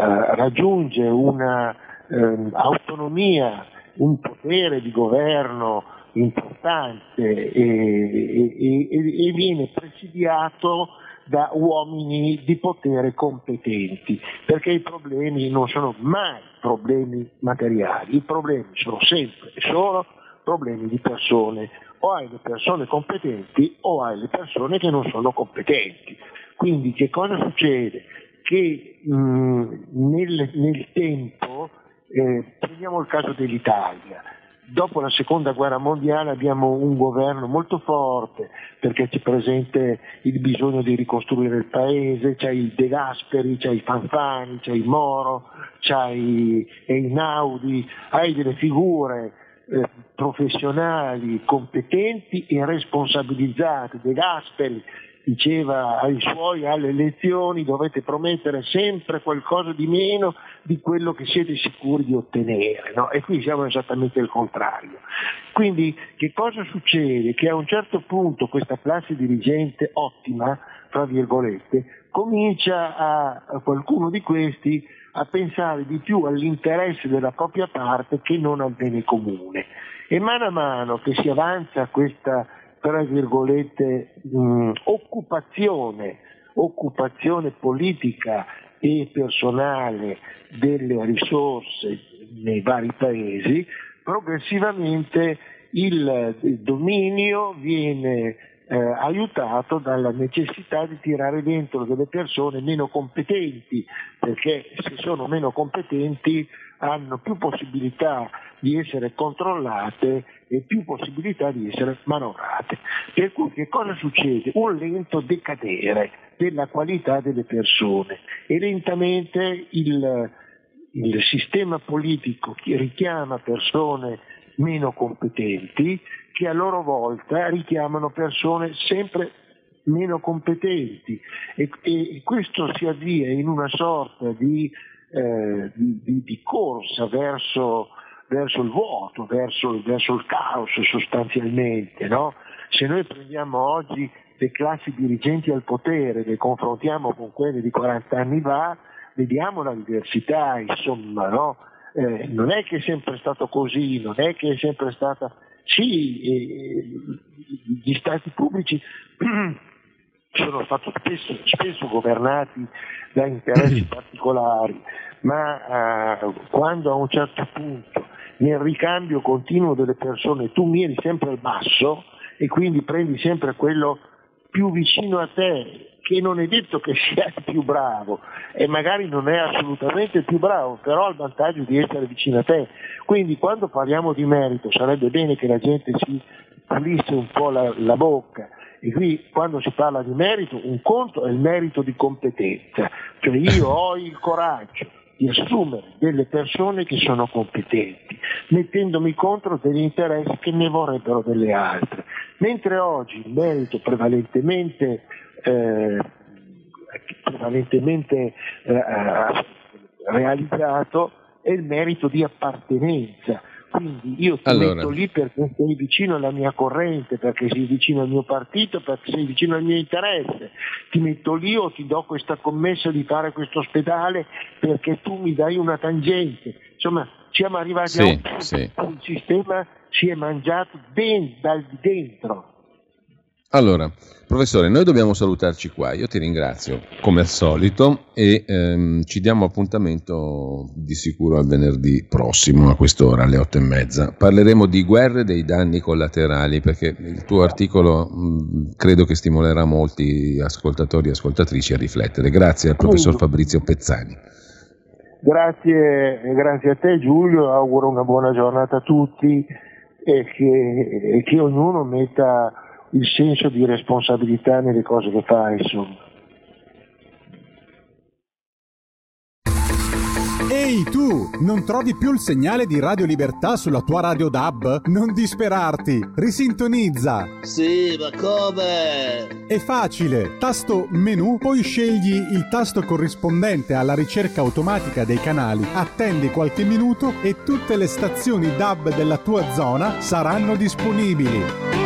Speaker 8: eh raggiunge un'autonomia, eh, un potere di governo importante e, e, e, e viene presidiato da uomini di potere competenti, perché i problemi non sono mai problemi materiali, i problemi sono sempre e solo problemi di persone, o hai le persone competenti o hai le persone che non sono competenti. Quindi che cosa succede? Che mh, nel, nel, tempo, eh, prendiamo il caso dell'Italia, dopo la seconda guerra mondiale abbiamo un governo molto forte perché c'è presente il bisogno di ricostruire il paese, c'è il De Gasperi, c'è i Fanfani, c'è il Moro, c'è i Einaudi, hai delle figure eh, professionali, competenti e responsabilizzati. De Gasperi diceva ai suoi alle elezioni dovete promettere sempre qualcosa di meno di quello che siete sicuri di ottenere, no? e qui siamo esattamente il contrario. Quindi che cosa succede? Che a un certo punto questa classe dirigente ottima, tra virgolette, comincia a, a qualcuno di questi a pensare di più all'interesse della propria parte che non al bene comune. E mano a mano che si avanza questa, tra virgolette, mh, occupazione, occupazione politica e personale delle risorse nei vari paesi, progressivamente il dominio viene eh, aiutato dalla necessità di tirare dentro delle persone meno competenti, perché se sono meno competenti hanno più possibilità di essere controllate e più possibilità di essere manovrate. Per cui che cosa succede? Un lento decadere della qualità delle persone e lentamente il, il sistema politico richiama persone meno competenti che a loro volta richiamano persone sempre meno competenti e, e questo si avvia in una sorta di, eh, di, di corsa verso verso il vuoto, verso, verso il caos sostanzialmente. No? Se noi prendiamo oggi le classi dirigenti al potere, le confrontiamo con quelle di 40 anni fa, vediamo la diversità, insomma, no? eh, non è che è sempre stato così, non è che è sempre stata... Sì, gli stati pubblici [CLEARS THROAT] sono stati spesso, spesso, governati da interessi [CLEARS THROAT] particolari, ma eh, quando a un certo punto nel ricambio continuo delle persone tu miri sempre al basso e quindi prendi sempre quello più vicino a te, che non è detto che sia il [LAUGHS] più bravo e magari non è assolutamente il più bravo, però ha il vantaggio di essere vicino a te. Quindi quando parliamo di merito sarebbe bene che la gente si pulisse un po' la, la bocca. E qui quando si parla di merito, un conto è il merito di competenza, cioè io [COUGHS] ho il coraggio di assumere delle persone che sono competenti, mettendomi contro degli interessi che ne vorrebbero delle altre. Mentre oggi il merito prevalentemente, eh, prevalentemente eh, realizzato è il merito di appartenenza, quindi io ti allora. metto lì perché sei vicino alla mia corrente, perché sei vicino al mio partito, perché sei vicino al mio interesse. Ti metto lì o ti do questa commessa di fare questo ospedale perché tu mi dai una tangente. Insomma, siamo arrivati sì, a un sì. sistema si è mangiato den- dal dentro.
Speaker 1: Allora, professore, noi dobbiamo salutarci qua. Io ti ringrazio come al solito e ehm, ci diamo appuntamento di sicuro al venerdì prossimo a quest'ora, alle otto e mezza. Parleremo di guerre e dei danni collaterali perché il tuo articolo mh, credo che stimolerà molti ascoltatori e ascoltatrici a riflettere. Grazie al professor Fabrizio Pezzani.
Speaker 8: Grazie, grazie a te Giulio, auguro una buona giornata a tutti e che, e che ognuno metta il senso di responsabilità nelle cose che fa, insomma.
Speaker 3: Ehi tu, non trovi più il segnale di Radio Libertà sulla tua radio DAB? Non disperarti, risintonizza.
Speaker 9: Sì, ma come?
Speaker 3: È facile, tasto menu, poi scegli il tasto corrispondente alla ricerca automatica dei canali, attendi qualche minuto e tutte le stazioni DAB della tua zona saranno disponibili.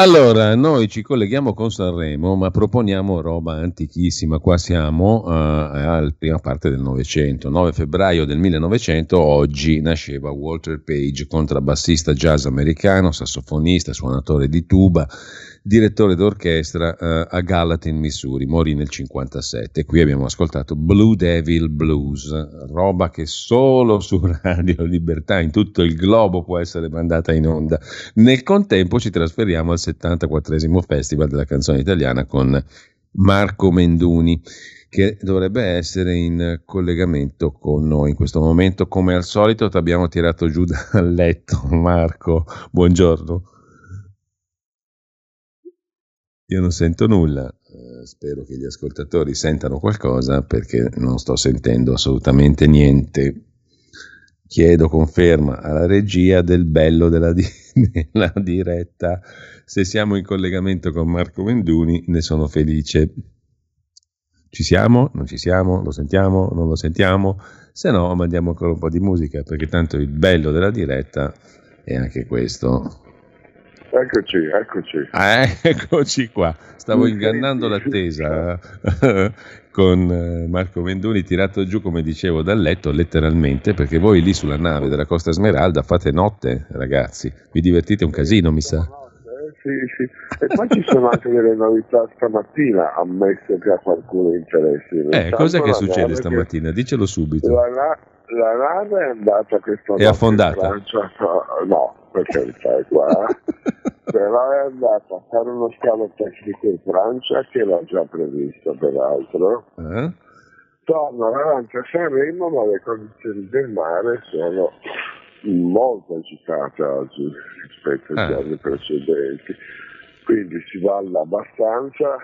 Speaker 1: Allora, noi ci colleghiamo con Sanremo, ma proponiamo roba antichissima. Qua siamo uh, alla prima parte del Novecento. 9 febbraio del 1900, oggi nasceva Walter Page, contrabbassista jazz americano, sassofonista, suonatore di tuba direttore d'orchestra eh, a Gallatin, Missouri, morì nel 1957. Qui abbiamo ascoltato Blue Devil Blues, roba che solo su [LAUGHS] Radio Libertà in tutto il globo può essere mandata in onda. Nel contempo ci trasferiamo al 74 Festival della canzone italiana con Marco Menduni che dovrebbe essere in collegamento con noi in questo momento. Come al solito ti abbiamo tirato giù dal letto, Marco. Buongiorno. Io non sento nulla. eh, spero che gli ascoltatori sentano qualcosa perché non sto sentendo assolutamente niente. Chiedo conferma alla regia del bello della, di- [LAUGHS] della diretta. Se siamo in collegamento con Marco Menduni ne sono felice. Ci siamo? Non ci siamo? Lo sentiamo? Non lo sentiamo? Se no, mandiamo ancora un po' di musica perché tanto il bello della diretta è anche questo.
Speaker 10: Eccoci, eccoci.
Speaker 1: Ah, [LAUGHS] eccoci qua. Stavo ingannando l'attesa eh, [LAUGHS] con eh, Marco Menduni tirato giù, come dicevo, dal letto letteralmente, perché voi lì sulla nave della Costa Smeralda fate notte, ragazzi. Vi divertite un casino, mi sa.
Speaker 10: Sì, sì. E poi ci sono anche delle novità stamattina, ammesso che a qualcuno interessi.
Speaker 1: Eh, cos'è che succede stamattina? Dicelo subito.
Speaker 10: La, la nave è andata questa
Speaker 1: È affondata?
Speaker 10: Francia, no, per carità è qua, [LAUGHS] però è andata a fare uno scalo tecnico in Francia che l'ha già previsto peraltro.
Speaker 1: Eh?
Speaker 10: Torna davanti a Sanremo ma le condizioni del mare sono molto agitate oggi rispetto ai
Speaker 1: Ah.
Speaker 10: giorni precedenti. Quindi si balla abbastanza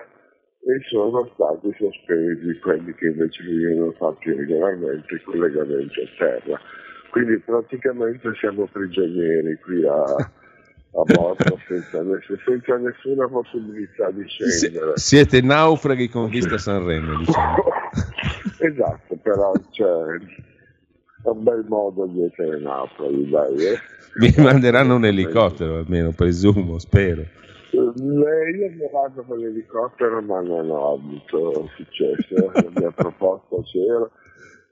Speaker 10: e sono stati sospesi quelli che invece venivano fatti regolarmente i collegamenti a terra. Quindi praticamente siamo prigionieri qui a, a [LAUGHS] bordo senza, senza nessuna possibilità di scendere.
Speaker 1: siete naufraghi con vista Sanremo, diciamo. [LAUGHS]
Speaker 10: esatto, però c'è un bel modo di essere naufraghi, dai. Eh.
Speaker 1: Vi manderanno un elicottero, almeno presumo, spero.
Speaker 10: Io mi vado con l'elicottero ma non ho avuto successo, [LAUGHS] la mia proposta c'era,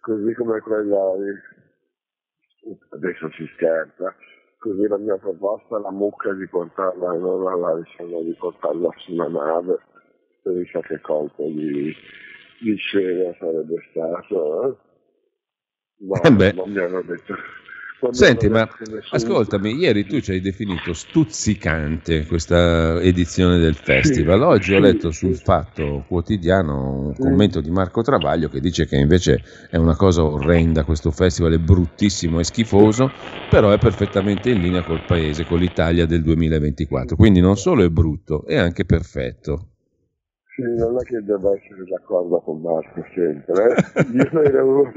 Speaker 10: così come quella di- adesso si scherza, così la mia proposta la mucca di portarla non alla diciamo, di portarla su una nave, per chissà che colpo di, di scena sarebbe stato. Eh? Ma
Speaker 1: Eh
Speaker 10: non mi hanno detto.
Speaker 1: Senti, ma ascoltami, ieri tu ci hai definito stuzzicante questa edizione del festival. Oggi ho
Speaker 10: sì,
Speaker 1: letto
Speaker 10: sì.
Speaker 1: sul Fatto Quotidiano un commento di Marco Travaglio che dice che invece è una cosa orrenda, questo festival è bruttissimo e schifoso, però è perfettamente in linea col paese, con l'Italia del 2024. Quindi non solo è brutto, è anche perfetto.
Speaker 10: Sì, non è che debba essere d'accordo con Marco sempre. eh. Io, ero-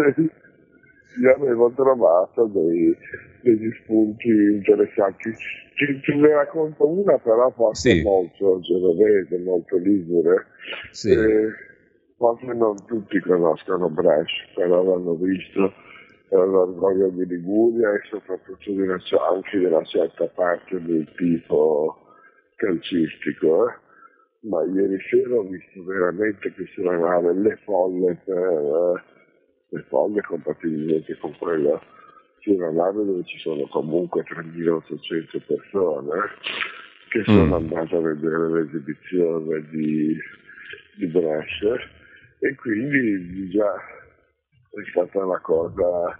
Speaker 10: io avevo trovato dei- degli spunti interessanti. Ci, ci ne racconto una però forse
Speaker 1: Sì.
Speaker 10: molto genovese, molto ligure.
Speaker 1: Sì.
Speaker 10: Eh, forse non tutti conoscono Brescia, però l'hanno visto l'orgoglio di Liguria e soprattutto di una, anche di una certa parte del tipo calcistico. eh. Ma ieri sera ho visto veramente che sulla nave le folle per eh, le folle compatibilmente con quella nave dove ci sono comunque 3.800 persone che sono
Speaker 1: Mm.
Speaker 10: andate a vedere l'esibizione di, di Brescia e quindi già è stata una cosa,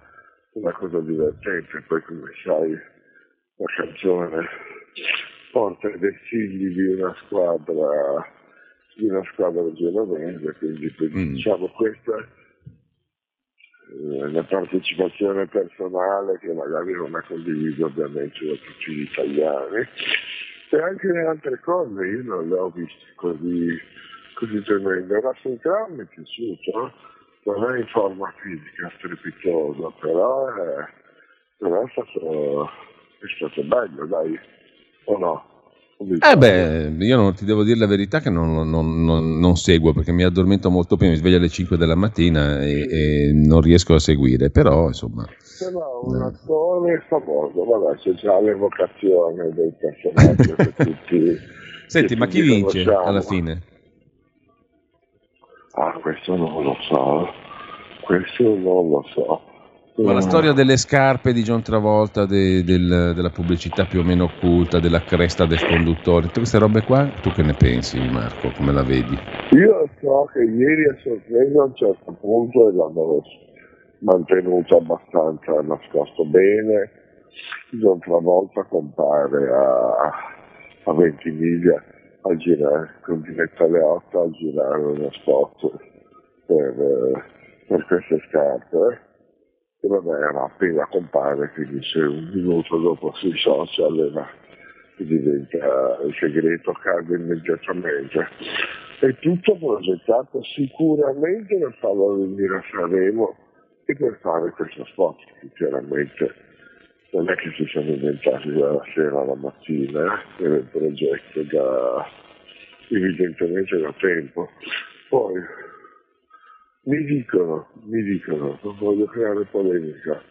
Speaker 10: una cosa divertente. Poi come sai la canzone porta i vestigli di una squadra di una squadra genovese, quindi
Speaker 1: Mm.
Speaker 10: diciamo questa eh, la partecipazione personale che magari non è condivisa ovviamente da tutti gli italiani e anche le altre cose io non le ho viste così, così tremende. Russell Crowe mi è piaciuto, non è in forma fisica strepitosa, però è, però è stato, è stato bello, dai, o no?
Speaker 1: Eh beh, io non ti devo dire la verità che non, non- non- non seguo perché mi addormento molto prima, mi sveglio alle 5 della mattina e, e non riesco a seguire, però insomma...
Speaker 10: Però un attore famoso, vabbè, c'è già l'evocazione del personaggio che [LAUGHS] tutti...
Speaker 1: Senti,
Speaker 10: che
Speaker 1: ma chi vince
Speaker 10: conosciamo.
Speaker 1: alla fine?
Speaker 10: Ah, questo non lo so, questo non lo so.
Speaker 1: Ma la
Speaker 10: Mm.
Speaker 1: storia delle scarpe di John Travolta, de- del- della pubblicità più o meno occulta, della cresta del conduttore, tutte queste robe qua, tu che ne pensi Marco, come la vedi?
Speaker 10: Io so che ieri a sorpresa a un certo punto e l'hanno mantenuto abbastanza nascosto bene. John Travolta compare a, a 20 miglia a girare, con Diletta Leotta a girare uno spot per, eh, per queste scarpe. Eh. E vabbè, era appena compare, quindi se un minuto dopo sui social era, diventa il segreto cade immediatamente. È tutto progettato sicuramente per farlo venire a Sanremo e per fare questo spot, sinceramente. Non è che si sono inventati dalla sera alla mattina, eh? era un progetto da, evidentemente da tempo. Poi mi dicono, mi dicono, non voglio creare polemica,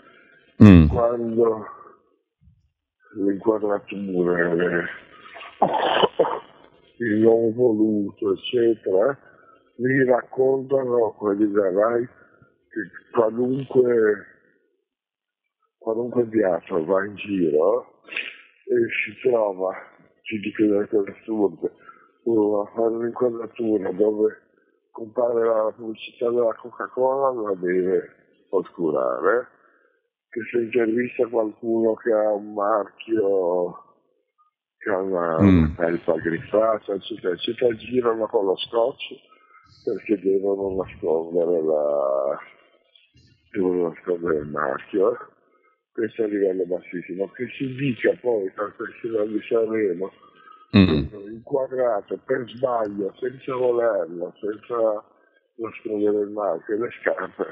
Speaker 1: Mm.
Speaker 10: quando l'inquadratura, il non voluto, eccetera, mi raccontano quelli da Rai che qualunque, qualunque teatro va in giro e si trova, ci dico delle cose assurde, uno a fare un'inquadratura dove compare la pubblicità della Coca-Cola la deve oscurare, che se intervista qualcuno che ha un marchio, che ha una,
Speaker 1: Mm.
Speaker 10: una felpa griffata, eccetera, eccetera, girano con lo scotch perché devono nascondere la devono nascondere il marchio. eh. Questo è a livello bassissimo. Che si dica poi che al Festival di Sanremo
Speaker 1: Mm.
Speaker 10: inquadrato per sbaglio, senza volerlo, senza nascondere il marchio e le scarpe,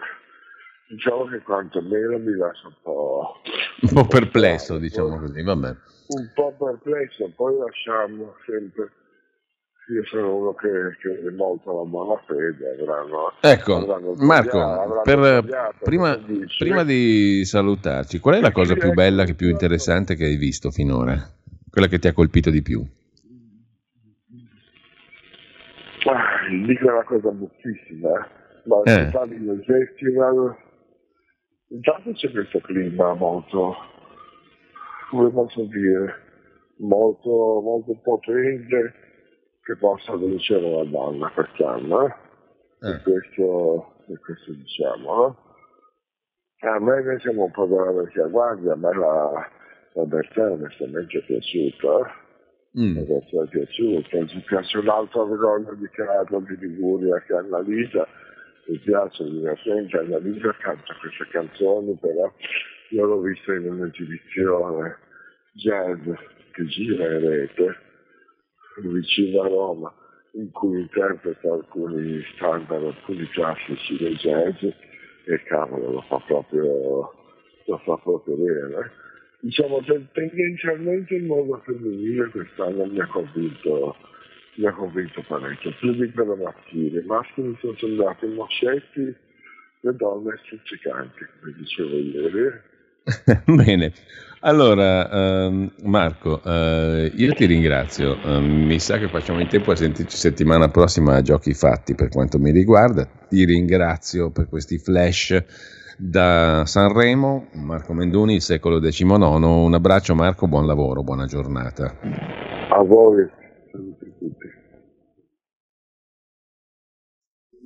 Speaker 10: diciamo che quantomeno mi lascia un po',
Speaker 1: Un po' perplesso, diciamo così, vabbè.
Speaker 10: un po' perplesso, poi lasciamo sempre, io sono uno che crede molto alla buona fede, avranno,
Speaker 1: Ecco,
Speaker 10: avranno
Speaker 1: Marco,
Speaker 10: avranno
Speaker 1: per-
Speaker 10: sbagliato,
Speaker 1: prima, prima di salutarci, qual è la cosa più bella, che più interessante che hai visto finora? Quella che ti ha colpito di più?
Speaker 10: Ah, dico una cosa buffissima, eh. ma
Speaker 1: Eh.
Speaker 10: si parli del festival, intanto c'è questo clima molto, come posso dire, molto, molto potente che possa vincere la donna quest'anno, eh. E questo, e questo diciamo, no? A me invece un po' della vecchia guardia, a me la, la Bertè onestamente è piaciuta, eh.
Speaker 1: Mm.
Speaker 10: Bertè è piaciuta, ci piace un'altra vergogna di teatro di Liguria che è Annalisa, mi piace divertente, Annalisa canta queste canzoni, però io l'ho vista in un'esibizione jazz che gira in rete, vicino a Roma, in cui interpreta alcuni standard, alcuni classici del jazz e cavolo lo fa proprio, lo fa proprio bene. Diciamo tendenzialmente il mondo femminile quest'anno mi ha convinto, mi ha convinto parecchio, più di quello maschile. I maschili sono sembrati moscetti, le donne stuzzicanti, come dicevo ieri. [LAUGHS]
Speaker 1: Bene, allora ehm, Marco, eh, io ti ringrazio, Ehm, mi sa che facciamo in tempo a sentirci settimana prossima a Giochi Fatti per quanto mi riguarda, ti ringrazio per questi flash da Sanremo, Marco Menduni, il secolo XIX, un abbraccio Marco, buon lavoro, buona giornata.
Speaker 10: A voi, saluti tutti.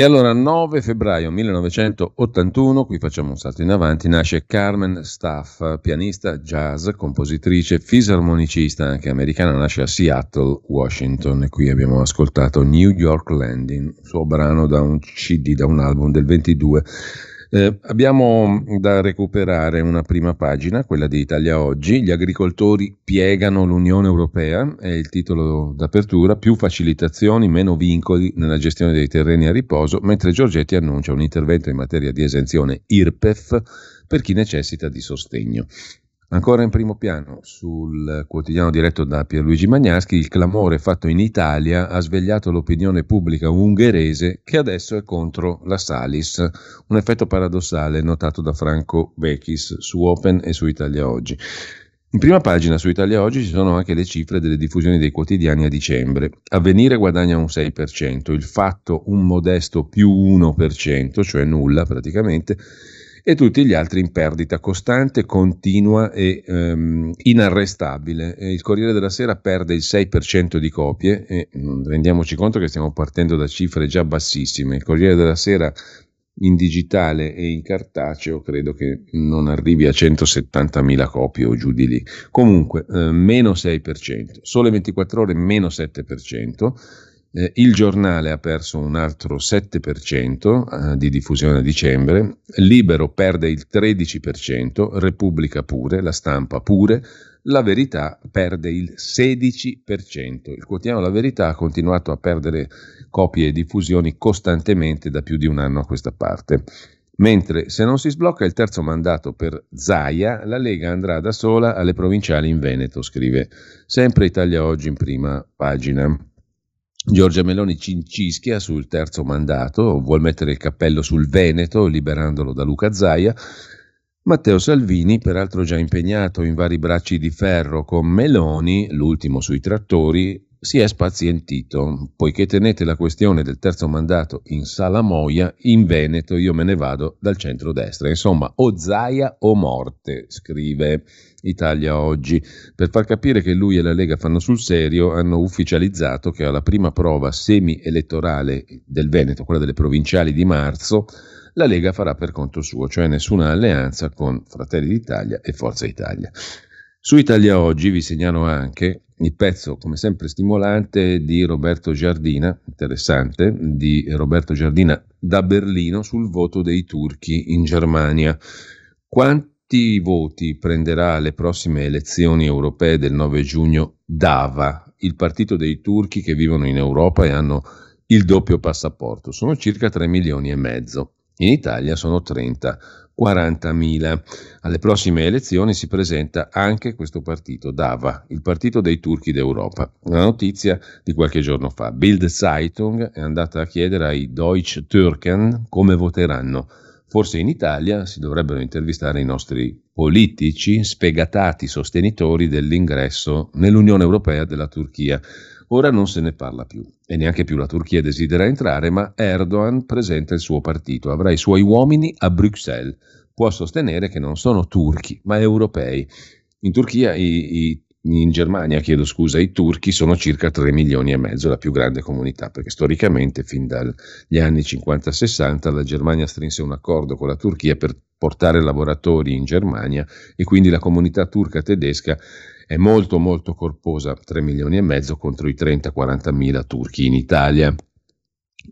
Speaker 1: E allora 9 febbraio 1981, qui facciamo un salto in avanti, nasce Carmen Staff, pianista jazz, compositrice, fisarmonicista anche americana, nasce a Seattle, Washington. E qui abbiamo ascoltato New York Landing, suo brano da un CD, da un album del 22 eh, abbiamo da recuperare una prima pagina, quella di Italia Oggi. Gli agricoltori piegano l'Unione Europea, è il titolo d'apertura, più facilitazioni, meno vincoli nella gestione dei terreni a riposo, mentre Giorgetti annuncia un intervento in materia di esenzione IRPEF per chi necessita di sostegno. Ancora in primo piano, sul quotidiano diretto da Pierluigi Magnaschi, il clamore fatto in Italia ha svegliato l'opinione pubblica ungherese che adesso è contro la Salis, un effetto paradossale notato da Franco Vechis su Open e su Italia Oggi. In prima pagina su Italia Oggi ci sono anche le cifre delle diffusioni dei quotidiani a dicembre. Avvenire guadagna un 6%, il fatto un modesto più 1%, cioè nulla praticamente, e tutti gli altri in perdita costante, continua e um, inarrestabile. Il Corriere della Sera perde il 6% di copie e mm, rendiamoci conto che stiamo partendo da cifre già bassissime. Il Corriere della Sera in digitale e in cartaceo credo che non arrivi a 170.000 copie o giù di lì. Comunque, eh, meno 6%, sole 24 ore meno 7%, eh, il giornale ha perso un altro 7% eh, di diffusione a dicembre, Libero perde il 13%, Repubblica pure, la stampa pure, la verità perde il 16%. Il quotidiano La Verità ha continuato a perdere copie e diffusioni costantemente da più di un anno a questa parte. Mentre se non si sblocca il terzo mandato per Zaia, la Lega andrà da sola alle provinciali in Veneto, scrive sempre Italia Oggi in prima pagina. Giorgia Meloni cincischia sul terzo mandato, vuol mettere il cappello sul Veneto, liberandolo da Luca Zaia. Matteo Salvini, peraltro già impegnato in vari bracci di ferro con Meloni, l'ultimo sui trattori, si è spazientito. Poiché tenete la questione del terzo mandato in Salamoia, in Veneto io me ne vado dal centro-destra. Insomma, o Zaia o morte, scrive Italia oggi. Per far capire che lui e la Lega fanno sul serio, hanno ufficializzato che alla prima prova semi-elettorale del Veneto, quella delle provinciali di marzo, la Lega farà per conto suo, cioè nessuna alleanza con Fratelli d'Italia e Forza Italia. Su Italia Oggi vi segnalo anche il pezzo, come sempre stimolante, di Roberto Giardina, interessante, di Roberto Giardina da Berlino sul voto dei turchi in Germania. Quanti voti prenderà alle prossime elezioni europee del 9 giugno DAVA, il partito dei turchi che vivono in Europa e hanno il doppio passaporto? Sono circa 3 milioni e mezzo. In Italia sono 30. 40.000. Alle prossime elezioni si presenta anche questo partito, DAVA, il partito dei turchi d'Europa. Una notizia di qualche giorno fa. Bild Zeitung è andata a chiedere ai Deutsche Türken come voteranno. Forse in Italia si dovrebbero intervistare i nostri politici sfegatati sostenitori dell'ingresso nell'Unione Europea della Turchia. Ora non se ne parla più e neanche più la Turchia desidera entrare, ma Erdogan presenta il suo partito, avrà i suoi uomini a Bruxelles. Può sostenere che non sono turchi, ma europei. In Turchia i, i in Germania, chiedo scusa, i turchi sono circa 3 milioni e mezzo, la più grande comunità, perché storicamente fin dagli anni 50-60 la Germania strinse un accordo con la Turchia per portare lavoratori in Germania e quindi la comunità turca tedesca è molto molto corposa, 3 milioni e mezzo contro i 30-40 mila turchi in Italia.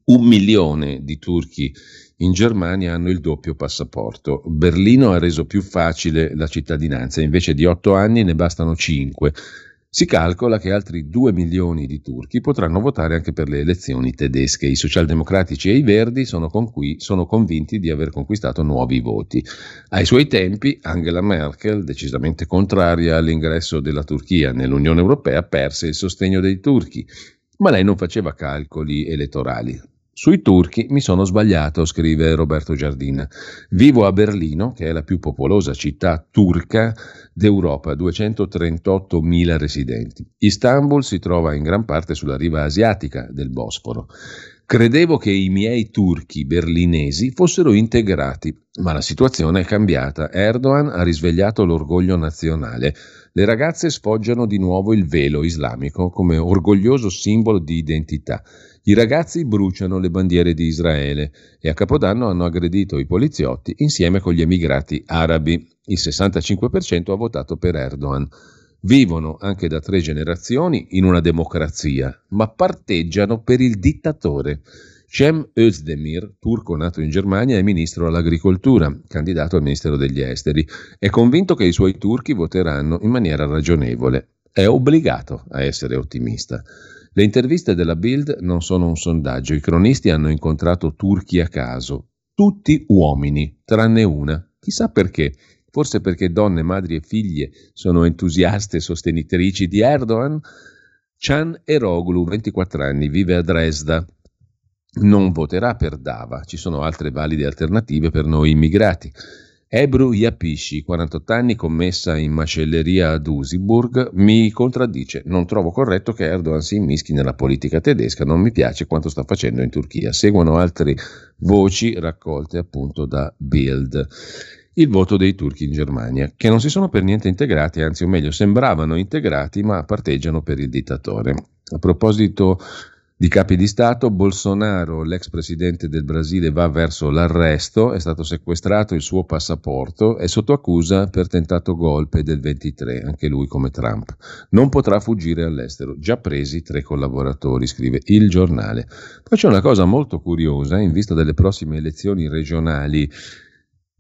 Speaker 1: Un milione di turchi in Germania hanno il doppio passaporto. Berlino ha reso più facile la cittadinanza, invece di 8 anni ne bastano 5. Si calcola che altri 2 milioni di turchi potranno votare anche per le elezioni tedesche. I socialdemocratici e i verdi sono, cui, sono, convinti di aver conquistato nuovi voti. Ai suoi tempi Angela Merkel, decisamente contraria all'ingresso della Turchia nell'Unione Europea, perse il sostegno dei turchi. Ma lei non faceva calcoli elettorali. Sui turchi mi sono sbagliato, scrive Roberto Giardina. Vivo a Berlino, che è la più popolosa città turca d'Europa, 238.000 residenti. Istanbul si trova in gran parte sulla riva asiatica del Bosforo. Credevo che i miei turchi berlinesi fossero integrati, ma la situazione è cambiata. Erdogan ha risvegliato l'orgoglio nazionale. Le ragazze sfoggiano di nuovo il velo islamico come orgoglioso simbolo di identità. I ragazzi bruciano le bandiere di Israele e a Capodanno hanno aggredito i poliziotti insieme con gli emigrati arabi. Il 65% ha votato per Erdogan. Vivono anche da tre generazioni in una democrazia, ma parteggiano per il dittatore. Cem Özdemir, turco nato in Germania, è ministro all'agricoltura, candidato al Ministero degli Esteri. È convinto che i suoi turchi voteranno in maniera ragionevole. È obbligato a essere ottimista. Le interviste della Bild non sono un sondaggio, i cronisti hanno incontrato turchi a caso, tutti uomini, tranne una. Chissà perché. Forse perché donne, madri e figlie sono entusiaste sostenitrici di Erdogan? Chan Eroglu, 24 anni, vive a Dresda. Non voterà per Dava, ci sono altre valide alternative per noi immigrati. Ebru Yapishi, 48 anni, commessa in macelleria ad Usiburg, mi contraddice. Non trovo corretto che Erdogan si immischi nella politica tedesca, non mi piace quanto sta facendo in Turchia. Seguono altre voci raccolte appunto da Bild. Il voto dei turchi in Germania, che non si sono per niente integrati, anzi o meglio sembravano integrati, ma parteggiano per il dittatore. A proposito di capi di Stato, Bolsonaro, l'ex presidente del Brasile, va verso l'arresto, è stato sequestrato il suo passaporto, è sotto accusa per tentato golpe del 23, anche lui come Trump. Non potrà fuggire all'estero, già presi tre collaboratori, scrive il giornale. Poi c'è una cosa molto curiosa, in vista delle prossime elezioni regionali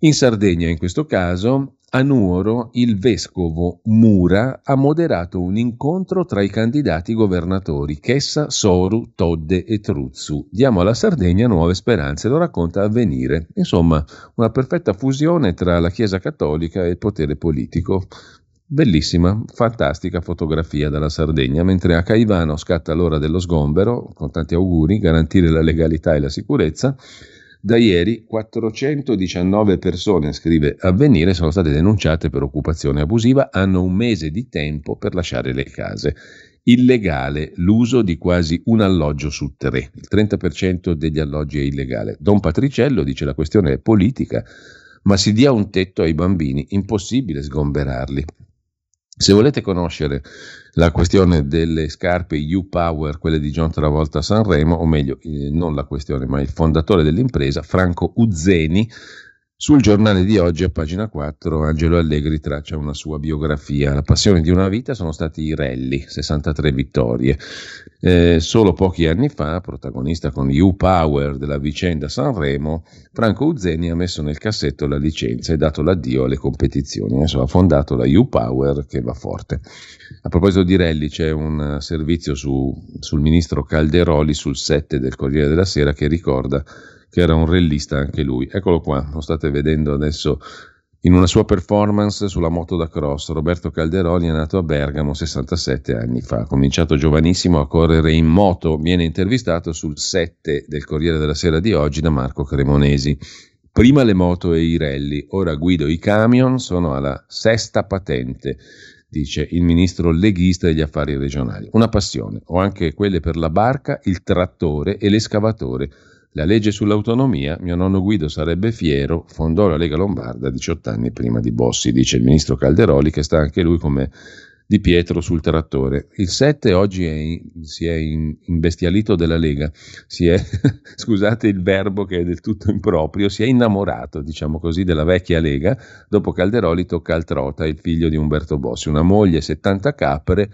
Speaker 1: in Sardegna, in questo caso, a Nuoro il vescovo Mura ha moderato un incontro tra i candidati governatori Chessa, Soru, Todde e Truzzu. Diamo alla Sardegna nuove speranze, lo racconta Avvenire. Insomma, una perfetta fusione tra la Chiesa cattolica e il potere politico. Bellissima, fantastica fotografia dalla Sardegna, mentre a Caivano scatta l'ora dello sgombero, con tanti auguri, garantire la legalità e la sicurezza. Da ieri 419 persone, scrive Avvenire, sono state denunciate per occupazione abusiva, hanno un mese di tempo per lasciare le case. Illegale l'uso di quasi un alloggio su tre, il 30% degli alloggi è illegale. Don Patriciello dice la questione è politica, ma si dia un tetto ai bambini, impossibile sgomberarli. Se volete conoscere la questione delle scarpe U-Power, quelle di John Travolta a Sanremo, o meglio, eh, non la questione, ma il fondatore dell'impresa, Franco Uzzeni, sul giornale di oggi, a pagina 4, Angelo Allegri traccia una sua biografia. La passione di una vita sono stati i rally, 63 vittorie. Eh, solo pochi anni fa, protagonista con U-Power della vicenda Sanremo, Franco Uzzeni ha messo nel cassetto la licenza e dato l'addio alle competizioni. Adesso ha fondato la U-Power che va forte. A proposito di rally, c'è un servizio su, sul ministro Calderoli sul 7 del Corriere della Sera che ricorda che era un rallista anche lui. Eccolo qua, lo state vedendo adesso in una sua performance sulla moto da cross. Roberto Calderoli è nato a Bergamo 67 anni fa, ha cominciato giovanissimo a correre in moto, viene intervistato sul 7 del Corriere della Sera di oggi da Marco Cremonesi. Prima le moto e i rally, ora guido i camion, sono alla sesta patente dice il ministro leghista degli affari regionali. Una passione, ho anche quelle per la barca, il trattore e l'escavatore. La legge sull'autonomia, mio nonno Guido sarebbe fiero, fondò la Lega Lombarda 18 anni prima di Bossi, dice il ministro Calderoli, che sta anche lui come di Pietro sul trattore. Il 7 oggi è in, si è imbestialito della Lega, si è, [LAUGHS] scusate il verbo che è del tutto improprio, si è innamorato, diciamo così, della vecchia Lega. Dopo Calderoli tocca al Trota, il figlio di Umberto Bossi, una moglie, 70 capre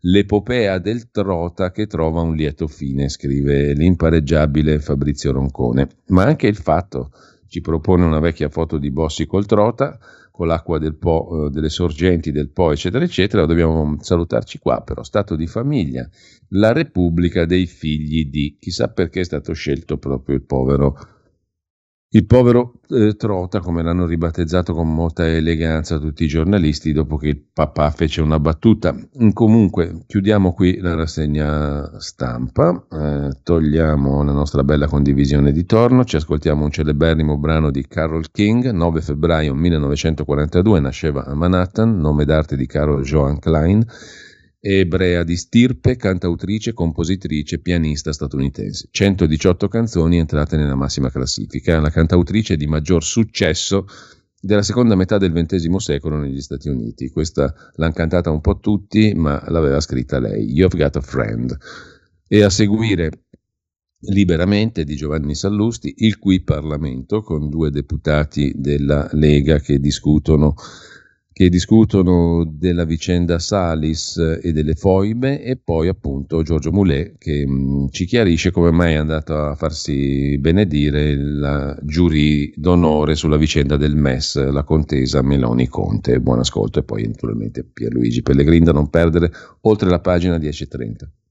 Speaker 1: l'epopea del Trota che trova un lieto fine, scrive l'impareggiabile Fabrizio Roncone. Ma anche il fatto ci propone una vecchia foto di Bossi col Trota, con l'acqua del Po, eh, delle sorgenti del Po, eccetera, eccetera. Dobbiamo salutarci qua, però. Stato di famiglia, la Repubblica dei figli di. Chissà perché è stato scelto proprio il povero il povero eh, Trota, come l'hanno ribattezzato con molta eleganza tutti i giornalisti dopo che il papà fece una battuta. Comunque, chiudiamo qui la rassegna stampa, eh, togliamo la nostra bella condivisione di torno, ci ascoltiamo un celeberrimo brano di Carol King, 9 febbraio 1942, nasceva a Manhattan, nome d'arte di Carol Joan Klein ebrea di stirpe, cantautrice, compositrice, pianista statunitense. 118 canzoni entrate nella massima classifica, la cantautrice di maggior successo della seconda metà del XX secolo negli Stati Uniti. Questa l'hanno cantata un po' tutti, ma l'aveva scritta lei, You've Got a Friend. E a seguire liberamente di Giovanni Sallusti, il cui Parlamento con due deputati della Lega che discutono che discutono della vicenda Salis e delle foibe e poi appunto Giorgio Moulet che mm, ci chiarisce come mai è andato a farsi benedire la giurì d'onore sulla vicenda del MES, la contesa Meloni-Conte. Buon ascolto e poi naturalmente Pierluigi Pellegrini da non perdere oltre la pagina 10.30.